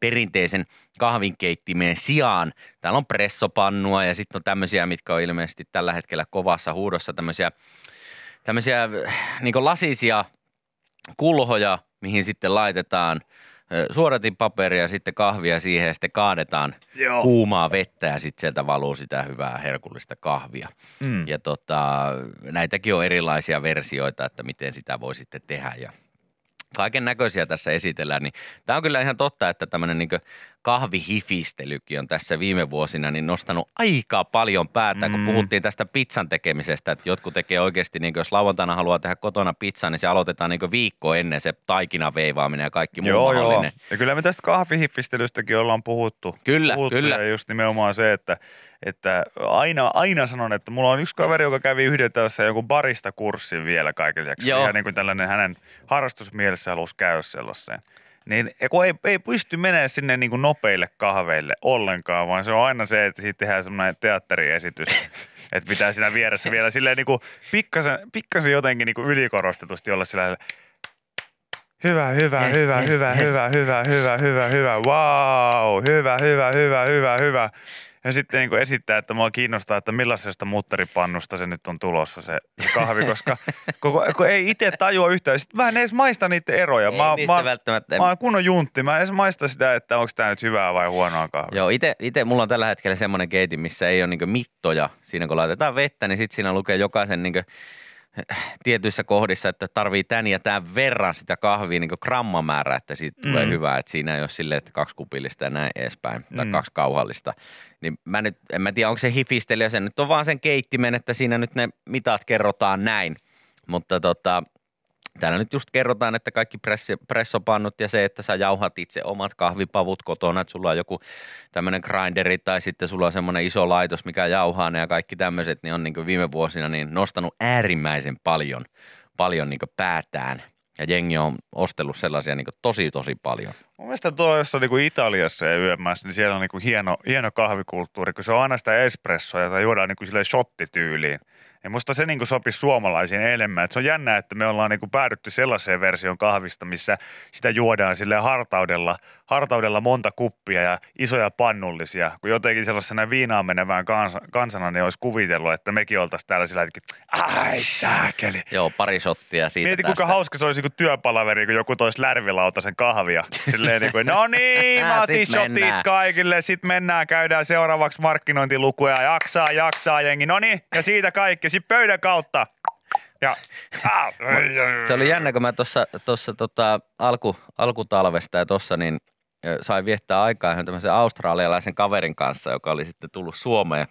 perinteisen kahvinkeittimeen sijaan. Täällä on pressopannua ja sitten on tämmöisiä, mitkä on ilmeisesti tällä hetkellä kovassa huudossa tämmöisiä tämmöisiä niin lasisia kulhoja, mihin sitten laitetaan ö, suodatinpaperia ja sitten kahvia siihen ja sitten kaadetaan Joo. kuumaa vettä ja sitten sieltä valuu sitä hyvää herkullista kahvia. Mm. Ja tota, näitäkin on erilaisia versioita, että miten sitä voi sitten tehdä ja kaiken näköisiä tässä esitellään, niin tämä on kyllä ihan totta, että tämmöinen niin kahvihifistelykin on tässä viime vuosina niin nostanut aika paljon päätä, kun Mm. puhuttiin tästä pizzan tekemisestä, että jotkut tekee oikeasti, niin jos lauantaina haluaa tehdä kotona pizzaa, niin se aloitetaan niin viikko ennen se taikina veivaaminen ja kaikki muu Joo, joo. Ja kyllä me tästä kahvihiffistelystäkin ollaan puhuttu. Kyllä, puhuttu kyllä. Ja just nimenomaan se, että, että aina, aina sanon, että mulla on yksi kaveri, joka kävi yhden tällaisen joku barista-kurssin vielä kaiken lisäksi. Joo. Ihan niin kuin tällainen hänen harrastusmielessä halusi käydä sellaiseen. Niin kun ei, ei pysty menemään sinne niin kuin nopeille kahveille ollenkaan, vaan se on aina se, että siitä tehdään semmoinen teatteriesitys, että pitää siinä vieressä vielä silleen niin kuin pikkasen, pikkasen jotenkin niin kuin ylikorostetusti olla sillä Hyvä, hyvä, Yes, hyvä, yes, hyvä, yes. hyvä, hyvä, hyvä, hyvä, hyvä, wow, hyvä, hyvä, hyvä, hyvä, hyvä. Ja sitten niin esittää, että mua kiinnostaa, että millaisesta mutteripannusta se nyt on tulossa se, se kahvi, koska koko, kun ei itse tajua yhtään. Sitten mä en edes maista niiden eroja. Ei mä, mä, välttämättä. mä oon kunnon juntti. Mä en edes maista sitä, että onko tämä nyt hyvää vai huonoa kahvia. Joo, ite, ite mulla on tällä hetkellä semmoinen keitin, missä ei ole niinku mittoja. Siinä kun laitetaan vettä, niin sitten siinä lukee jokaisen niinku tietyissä kohdissa, että tarvii tän ja tämän verran sitä kahvia niin grammamäärää, että siitä mm. tulee hyvää. Että siinä ei ole silleen, että kaksi kupillista ja näin edespäin, tai Mm. kaksi kauhallista. Niin mä nyt, en mä tiedä, onko se hifistelijä, se nyt on vaan sen keittimen, että siinä nyt ne mitat kerrotaan näin. Mutta tota, Täällä nyt just kerrotaan, että kaikki pressi, pressopannut ja se, että sä jauhat itse omat kahvipavut kotona, että sulla on joku tämmöinen grinderi tai sitten sulla on semmoinen iso laitos, mikä jauhaa ne ja kaikki tämmöiset, niin on niin viime vuosina niin nostanut äärimmäisen paljon, paljon niin päätään. Ja jengi on ostellut sellaisia niin tosi, tosi paljon. Mun mielestä tuolla jossain niin Italiassa ja yömmässä, niin siellä on niin hieno, hieno kahvikulttuuri, kun se on aina sitä espressoa, jota juodaan niin silleen shottityyliin. Ja musta se niin sopisi suomalaisiin enemmän. Et se on jännä, että me ollaan niin päädytty sellaiseen versioon kahvista, missä sitä juodaan sille hartaudella, hartaudella monta kuppia ja isoja pannullisia. Kun jotenkin sellaisena viinaan menevään kansa, kansana niin olisi kuvitellut, että mekin oltaisiin täällä sillä että ai sääkeli. Joo, pari shottia siitä Mieti, tästä. kuinka hauska se olisi kuin työpalaveri, kun joku toisi lärvilautasen kahvia. Silleen niin kuin, no niin, mä otin Sit shotit mennään. kaikille, sitten mennään, käydään seuraavaksi markkinointilukuja, jaksaa, jaksaa jengi, no niin, ja siitä kaikki, sitten pöydän kautta. Ja, ah, Se oli jännä, kun mä tuossa tossa, tota, alku, alkutalvesta ja tuossa niin sain viettää aikaa ihan tämmöisen australialaisen kaverin kanssa, joka oli sitten tullut Suomeen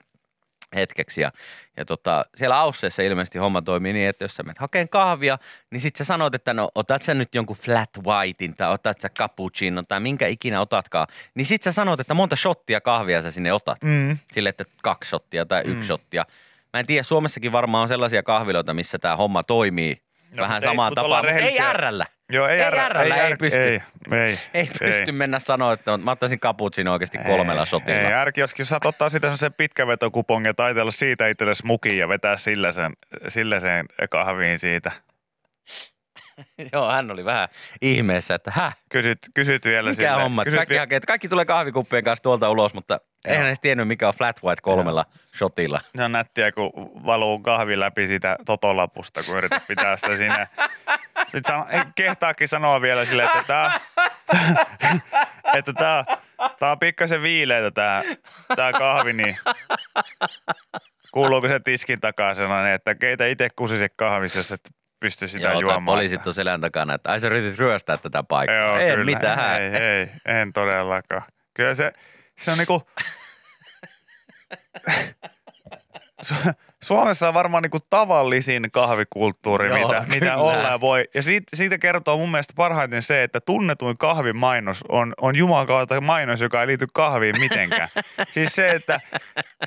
hetkeksi. Ja, ja tota, siellä Ausseessa ilmeisesti homma toimii niin, että jos sä menet hakeen kahvia, niin sitten sä sanot, että no otat sä nyt jonkun flat whitein tai otat sä cappuccino tai minkä ikinä otatkaan. Niin sitten sä sanot, että monta shottia kahvia sä sinne otat. Mm. Sille, että kaksi shottia tai yksi shottia. Mä en tiedä, Suomessakin varmaan on sellaisia kahviloita, missä tämä homma toimii No, vähän ei, samaan tapaan, ei ärrällä. Joo, ei, Ei ärrällä, ei är- pysty. Ei, ei, Ei pysty mennä sanoa, että mä ottaisin cappuccino oikeasti kolmella shotilla. Ei, ärki, joskin saat ottaa sitä sen pitkävetokupongin ja taitella siitä itsellesi mukin ja vetää sillä sen, sillä sen kahviin siitä. Joo, hän oli vähän ihmeessä, että häh, Kysyt, kysyt vielä mikä sille- homma? kysyt Kaikki, vi- hakee, kaikki tulee kahvikuppien kanssa tuolta ulos, mutta eihän edes tiennyt, mikä on flat white kolmella shotilla. Se on nättiä, kun valuu kahvi läpi siitä totolapusta, kun yrität pitää sitä siinä. Sitten sano, ei kehtaakin sanoa vielä silleen, että tämä, että tämä, tämä on pikkasen viileitä tämä, tämä kahvi, niin kuuluuko se tiskin takaa sellainen, että keitä itse kusisi kahvissa, jos et pysty sitä Joo, juomaan. poliisit on selän takana, että ai sä yritit ryöstää tätä paikkaa. Joo, ei kyllä. mitään. Ei, ei, en todellakaan. Kyllä se, se on niinku... Suomessa on varmaan niinku tavallisin kahvikulttuuri, Joo, mitä, mitä ollaan voi. Ja siitä, siitä kertoo mun mielestä parhaiten se, että tunnetuin kahvimainos on, on Jumalan kautta mainos, joka ei liity kahviin mitenkään. siis se, että,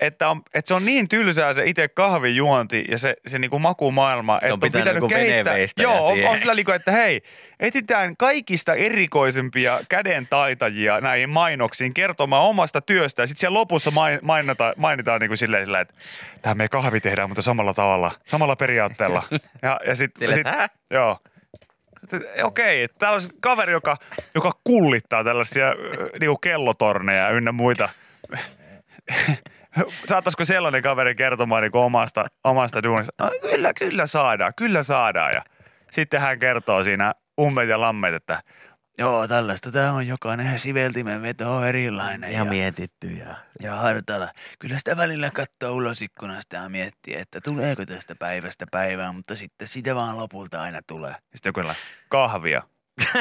että, on, että se on niin tylsää se itse kahvijuonti ja se, se niinku makumaailma, että on, pitänyt pitänyt joku kehittää. Joo, on, on sillä niinku, että hei, etsitään kaikista erikoisempia käden taitajia näihin mainoksiin kertomaan omasta työstä. Ja sitten siellä lopussa main- mainita, mainitaan niin kuin silleen, että tämä me kahvi tehdään, mutta samalla tavalla, samalla periaatteella. Ja, ja sitten, sit, joo. Okei, että täällä on sit kaveri, joka, joka kullittaa tällaisia niin kellotorneja ynnä muita. Saattaisiko sellainen kaveri kertomaan niin omasta, omasta duunista? No, kyllä, kyllä saadaan, kyllä saadaan. Ja sitten hän kertoo siinä ummet ja lammet, että joo, tällaista tämä on jokainen siveltimen veto on erilainen. Ja mietitty ja... ja hartala. Kyllä sitä välillä katsoo ulos ikkunasta ja miettii, että tuleeko tästä päivästä päivään, mutta sitten sitä vaan lopulta aina tulee. Sitten joku kahvia.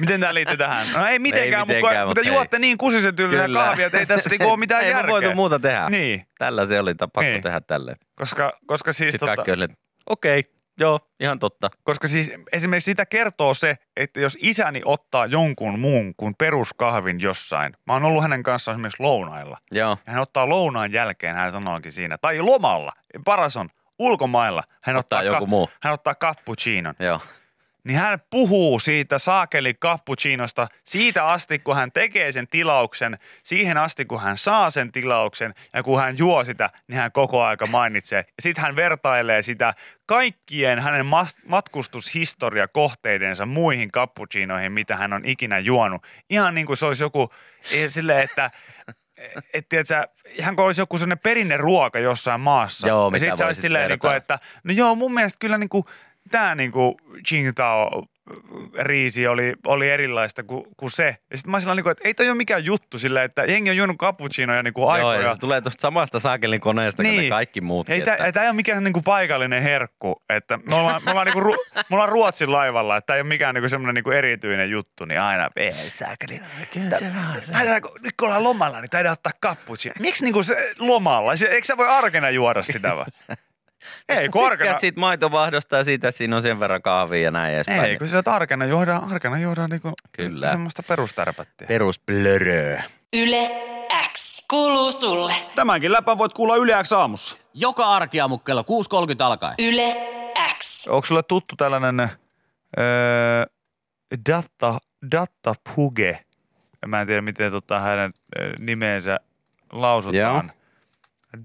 Miten tämä liittyy tähän? No ei mitenkään, mitenkään, mutta, mutta juotte niin kusisen tyylisiä Kyllä. kahvia, että ei tässä niinku ole mitään ei järkeä. voitu muuta tehdä. Niin, Tällä se oli, pakko Niin. tehdä tälleen. koska, koska siis Sitten tota, kaikki oli, okei, joo, ihan totta. Koska siis esimerkiksi sitä kertoo se, että jos isäni ottaa jonkun muun kuin peruskahvin jossain. Mä oon ollut hänen kanssaan esimerkiksi lounailla. Joo, Ja hän ottaa lounaan jälkeen, hän sanookin siinä. Tai lomalla. Paras on ulkomailla. Hän Ottaa ottaa, joku muu. Hän ottaa cappuccinon. joo. Niin hän puhuu siitä saakeli cappuccinosta siitä asti, kun hän tekee sen tilauksen, siihen asti, kun hän saa sen tilauksen ja kun hän juo sitä, niin hän koko aika mainitsee. Ja sitten hän vertailee sitä kaikkien hänen mas- matkustushistoria kohteidensa muihin cappuccinoihin, mitä hän on ikinä juonut. Ihan niin kuin se olisi joku eh, silleen, että et, tiedätkö, ihan kuin olisi joku sellainen perinneruoka jossain maassa. Joo, ja sitten se olisi silleen, niin kuin, että no joo, mun mielestä kyllä niin kuin, tämä niin kuin Qingdao riisi oli, oli erilaista kuin, kuin se. Ja sitten mä olisin niin kuin, että ei toi ole mikään juttu silleen, että jengi on juonut cappuccinoja niin kuin Joo, aikoja. ja se tulee tuosta samasta saakelin koneesta niin. kuin ne kaikki muutkin. Ei, tämä että- ei ole mikään niinku paikallinen herkku, että me ollaan, me ollaan, niinku, ru, me ollaan Ruotsin laivalla, että tämä ei ole mikään niinku semmoinen niinku erityinen juttu, niin aina, ei sääkäli. Taidaanko, nyt kun ollaan lomalla, niin taidaan ottaa cappuccino. Miksi niinku se lomalla? Eikö sä voi arkena juoda sitä vai? ei, kun arkena, Tykkäät siitä maitovahdosta ja siitä, että siinä on sen verran kahvia ja näin edespäin. ei, kun sä arkena juodaan, arkena juodaan niinku Kyllä. semmoista perustärpättiä. Perusblöröä. Yle X kuuluu sulle. Tämänkin läpän voit kuulla Yle X aamussa. Joka arkiaamu kello 6.30 alkaen. Yle X. onko sulle tuttu tällainen öö, Datta, Datta Puge? Mä en tiedä, miten tota hänen ö, nimensä lausutaan.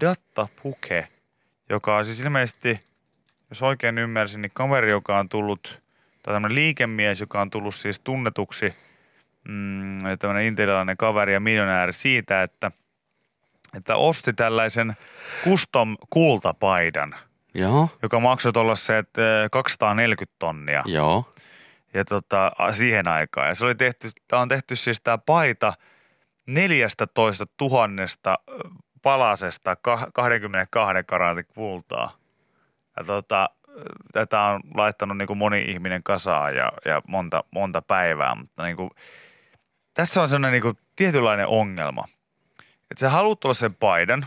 Datta Puge, joka on siis ilmeisesti, jos oikein ymmärsin, niin kaveri, joka on tullut, tai tämmöinen liikemies, joka on tullut siis tunnetuksi, mm, tämmöinen intialainen kaveri ja miljonääri siitä, että, että osti tällaisen custom kultapaidan, Joo, joka maksoi tuollaiset ö, 240 tonnia joo. ja tota, siihen aikaan. Ja se oli tehty, tämä on tehty siis tämä paita 14 tuhannesta palasesta ka- 22 karaatin kultaa. Ja tota, tätä on laittanut niin kuin moni ihminen kasaan ja, ja monta, monta päivää, mutta niin kuin, tässä on sellainen niin kuin tietynlainen ongelma. Että sä haluat olla sen paidan,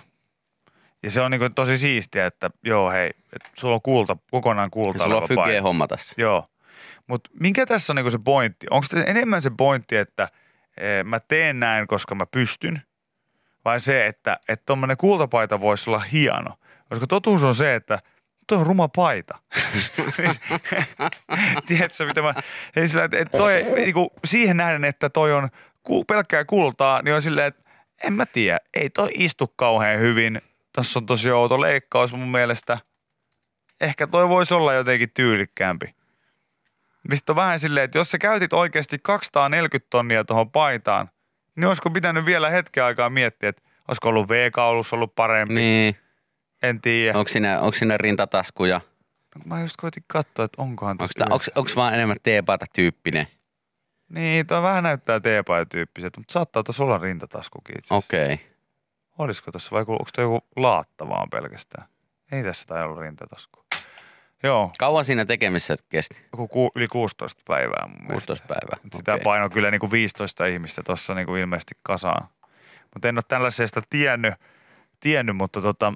ja se on niin kuin tosi siistiä, että joo hei, että sulla on kulta, kokonaan Ja kulta sulla on paita. homma tässä. Joo. Mutta minkä tässä on niinku se pointti? Onko se enemmän se pointti, että e, mä teen näin, koska mä pystyn? Vai se, että tuommoinen kultapaita voisi olla hieno? Koska totuus on se, että toi on ruma paita. Tiedätkö, mitä mä... Sillä, että, että toi, niinku, siihen nähden, että toi on pelkkää kultaa, niin on silleen, että en mä tiedä. Ei toi istu kauhean hyvin. Tässä on tosi outo leikkaus mun mielestä. Ehkä toi voisi olla jotenkin tyylikkäämpi. Mistä on vähän silleen, että jos sä käytit oikeasti 240 tonnia tuohon paitaan, niin olisiko pitänyt vielä hetken aikaa miettiä, että olisiko ollut V-kaulus ollut parempi, niin. En tiedä. Onko siinä, onko siinä rintataskuja? Mä just koitin katsoa, että onkohan Onko, tuossa onko, onko vaan enemmän teepaita tyyppinen? Niin, toi vähän näyttää teepaita-tyyppiseltä, mutta saattaa tuossa olla rintataskukin itse. Okei. Okay. Olisiko tuossa vai onko toi joku laatta vaan pelkästään? Ei tässä tai ollut rintatasku. Joo, Kauan siinä tekemisessä kesti? joku ku, yli 16 päivää mun mielestä. 16 päivää. Sitä Okei. paino kyllä niin kuin 15 ihmistä tuossa niin kuin ilmeisesti kasaan. Mutta en ole tällaisesta tiennyt, tiennyt mutta tota,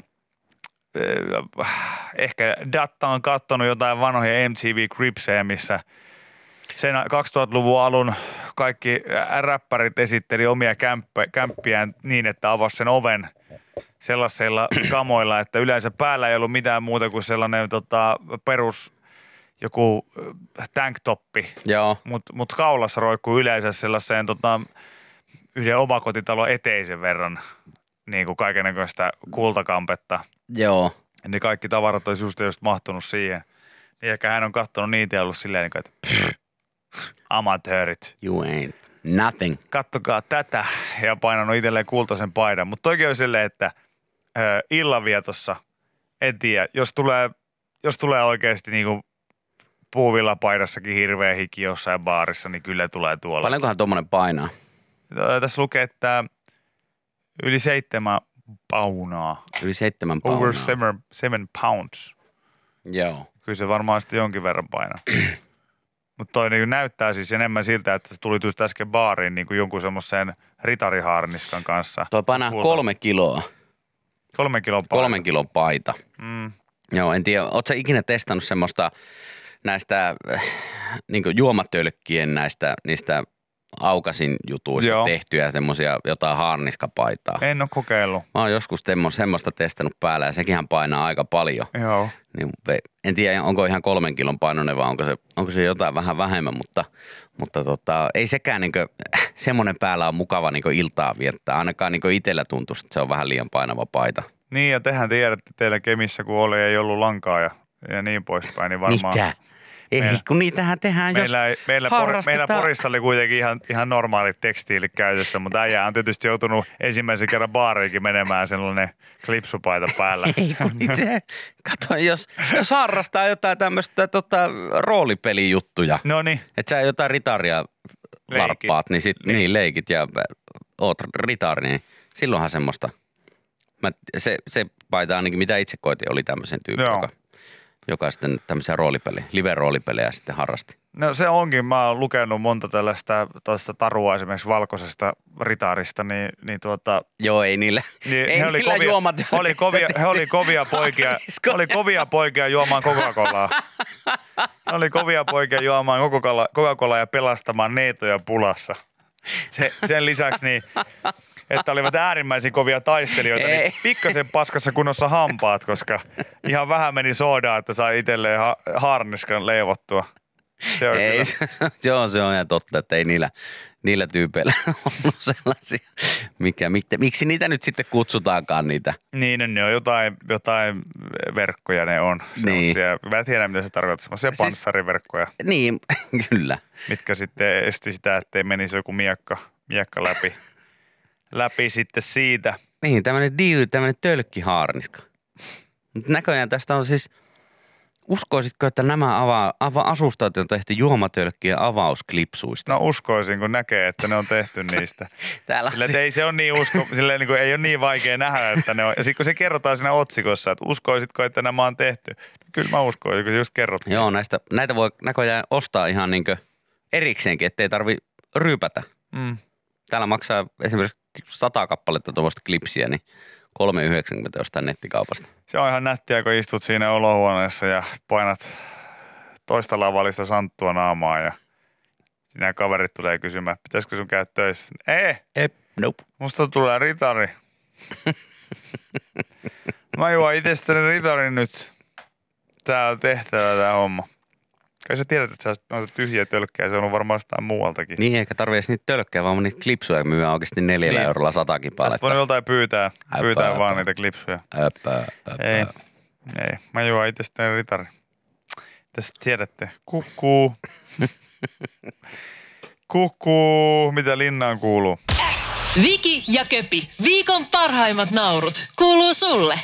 eh, ehkä Datta on katsonut jotain vanhoja MTV Cripsejä, missä sen 2000-luvun alun kaikki räppärit esitteli omia kämppä, kämppiään niin, että avasi sen oven sellaisilla kamoilla, että yleensä päällä ei ollut mitään muuta kuin sellainen tota, perus joku äh, tanktoppi, mutta mut kaulassa roikkuu yleensä sellaiseen tota, yhden omakotitalon eteisen verran niin kuin kaikennäköistä kultakampetta. Joo. Niin kaikki tavarat olisi just, just mahtunut siihen. Niin ehkä hän on katsonut niitä ja ollut silleen, niin että pff, amatöörit. You ain't nothing. Kattokaa tätä ja painanut itselleen kultaisen paidan. Mutta toki on silleen, että ö, illanvietossa, en tiedä, jos tulee, jos tulee oikeasti niin kuin puuvillapaidassakin hirveä hiki jossain baarissa, niin kyllä tulee tuolla. Paljonkohan tuommoinen painaa? Ö, Tässä lukee, että yli seitsemän paunaa. Yli seitsemän paunaa. Over seven, seven pounds. Joo. Kyllä se varmaan sitten jonkin verran painaa. Mutta toi niin näyttää siis enemmän siltä, että se tuli just äsken baariin niin kuin jonkun semmoiseen ritarihaarniskan kanssa. Toi painaa Kulta- kolme kiloa. Kolme kilon paino. Kolmen kilon paita. Mm. Joo, en tiedä. Oletko ikinä testannut semmoista näistä äh, niin juomatölkkien näistä niistä aukasin jutuista Joo. tehtyjä semmoisia jotain haarniskapaitaa. En ole kokeillut. Mä oon joskus semmoista testannut päällä ja sekinhän painaa aika paljon. Joo. Niin en tiedä, onko ihan kolmen kilon painoinen vai onko se, onko se jotain vähän vähemmän, mutta, mutta tota, ei sekään niin semmoinen päällä on mukava niin iltaa viettää. Ainakaan niin itsellä tuntuu, että se on vähän liian painava paita. Niin ja tehän tiedätte teillä Kemissä, kun oli, ei ollut lankaa ja, ja niin poispäin, niin varmaan. Mitä? Ei, Meillä- kun niitähän tehdään, Meillä, ei, jos meillä, por, meillä harrastetaan- Porissa oli kuitenkin ihan, ihan normaalit tekstiilit käytössä, mutta äijä on tietysti joutunut ensimmäisen kerran baariinkin menemään sellainen klipsupaita päällä. Ei kun itse, kato, jos, jos harrastaa jotain tämmöistä tota, roolipelijuttuja, No niin, että sä jotain ritaria Leikit. larppaat, niin, sit, niin. niin leikit ja äh, oot ritari, niin silloinhan semmoista. Mä, se, se paita ainakin, mitä itse koitin, oli tämmöisen tyypin, Joo. joka, joka sitten tämmöisiä roolipelejä, live-roolipelejä sitten harrasti. no se onkin. Mä oon lukenut monta tällaista tällaista tarua esimerkiksi valkoisesta ritaarista, niin, niin tuota, Joo, ei niillä, Niin ei he oli kovia, juomat. oli kovia, he oli kovia poikia, oli kovia poikia juomaan Coca-Colaa. He oli kovia poikia juomaan Coca-Colaa ja pelastamaan neitoja pulassa. Se, sen lisäksi niin että olivat äärimmäisen kovia taistelijoita, Ei. niin pikkasen paskassa kunnossa hampaat, koska ihan vähän meni soodaa, että sai itselleen ha- harniskan leivottua. Se on Ei, se, se, joo, se on ihan totta, että ei niillä, niillä tyypeillä ollut sellaisia. Mikä, mitte, miksi niitä nyt sitten kutsutaankaan niitä? Niin, ne on jotain, jotain verkkoja ne on. Niin. Mä en tiedä, mitä se tarkoittaa. Semmoisia Siis- panssariverkkoja, Niin, kyllä. mitkä sitten esti sitä, ettei menisi joku miekka, miekka läpi, läpi sitten siitä. Niin, tämmöinen diy, tämmöinen tölkkihaarniska. Näköjään tästä on siis, uskoisitko, että nämä ava, ava, asustat on tehty juomatölkkien avausklipsuista? No uskoisin, kun näkee, että ne on tehty niistä. Täällä Sillä ei se on niin usko, sillä niin kuin, ei ole niin vaikea nähdä, että ne on. Ja sitten kun se kerrotaan siinä otsikossa, että uskoisitko, että nämä on tehty. No, kyllä mä uskoisin, kun se just kerrot. Joo, näistä, näitä voi näköjään ostaa ihan niin erikseenkin, ettei tarvi ryypätä. Mm. Täällä maksaa esimerkiksi 100 kappaletta tuommoista klipsiä, niin 3,90 jostain nettikaupasta. Se on ihan nättiä, kun istut siinä olohuoneessa ja painat toista lavallista santtua naamaa ja sinä kaverit tulee kysymään, pitäisikö sun käydä töissä? Ei, Ep, nope. musta tulee ritari. Mä juon itsestäni ritarin nyt. Tää on tehtävä tää homma. Kai sä tiedät, että sä noita tyhjiä tölkkejä, se on varmaan jostain muualtakin. Niin, eikä tarvi edes niitä tölkkejä, vaan niitä klipsuja myy oikeasti neljällä Niin. eurolla satakin Tästä paletta. voi joltain pyytää, Äpä, pyytää äpä. vaan niitä klipsuja. Öpö, öpö. Ei, ei. Mä juon itsestäni ritari. Tästä tiedätte. Kukkuu. Kukkuu. Mitä linnaan kuuluu? Viki ja Köpi, viikon parhaimmat naurut, kuuluu sulle.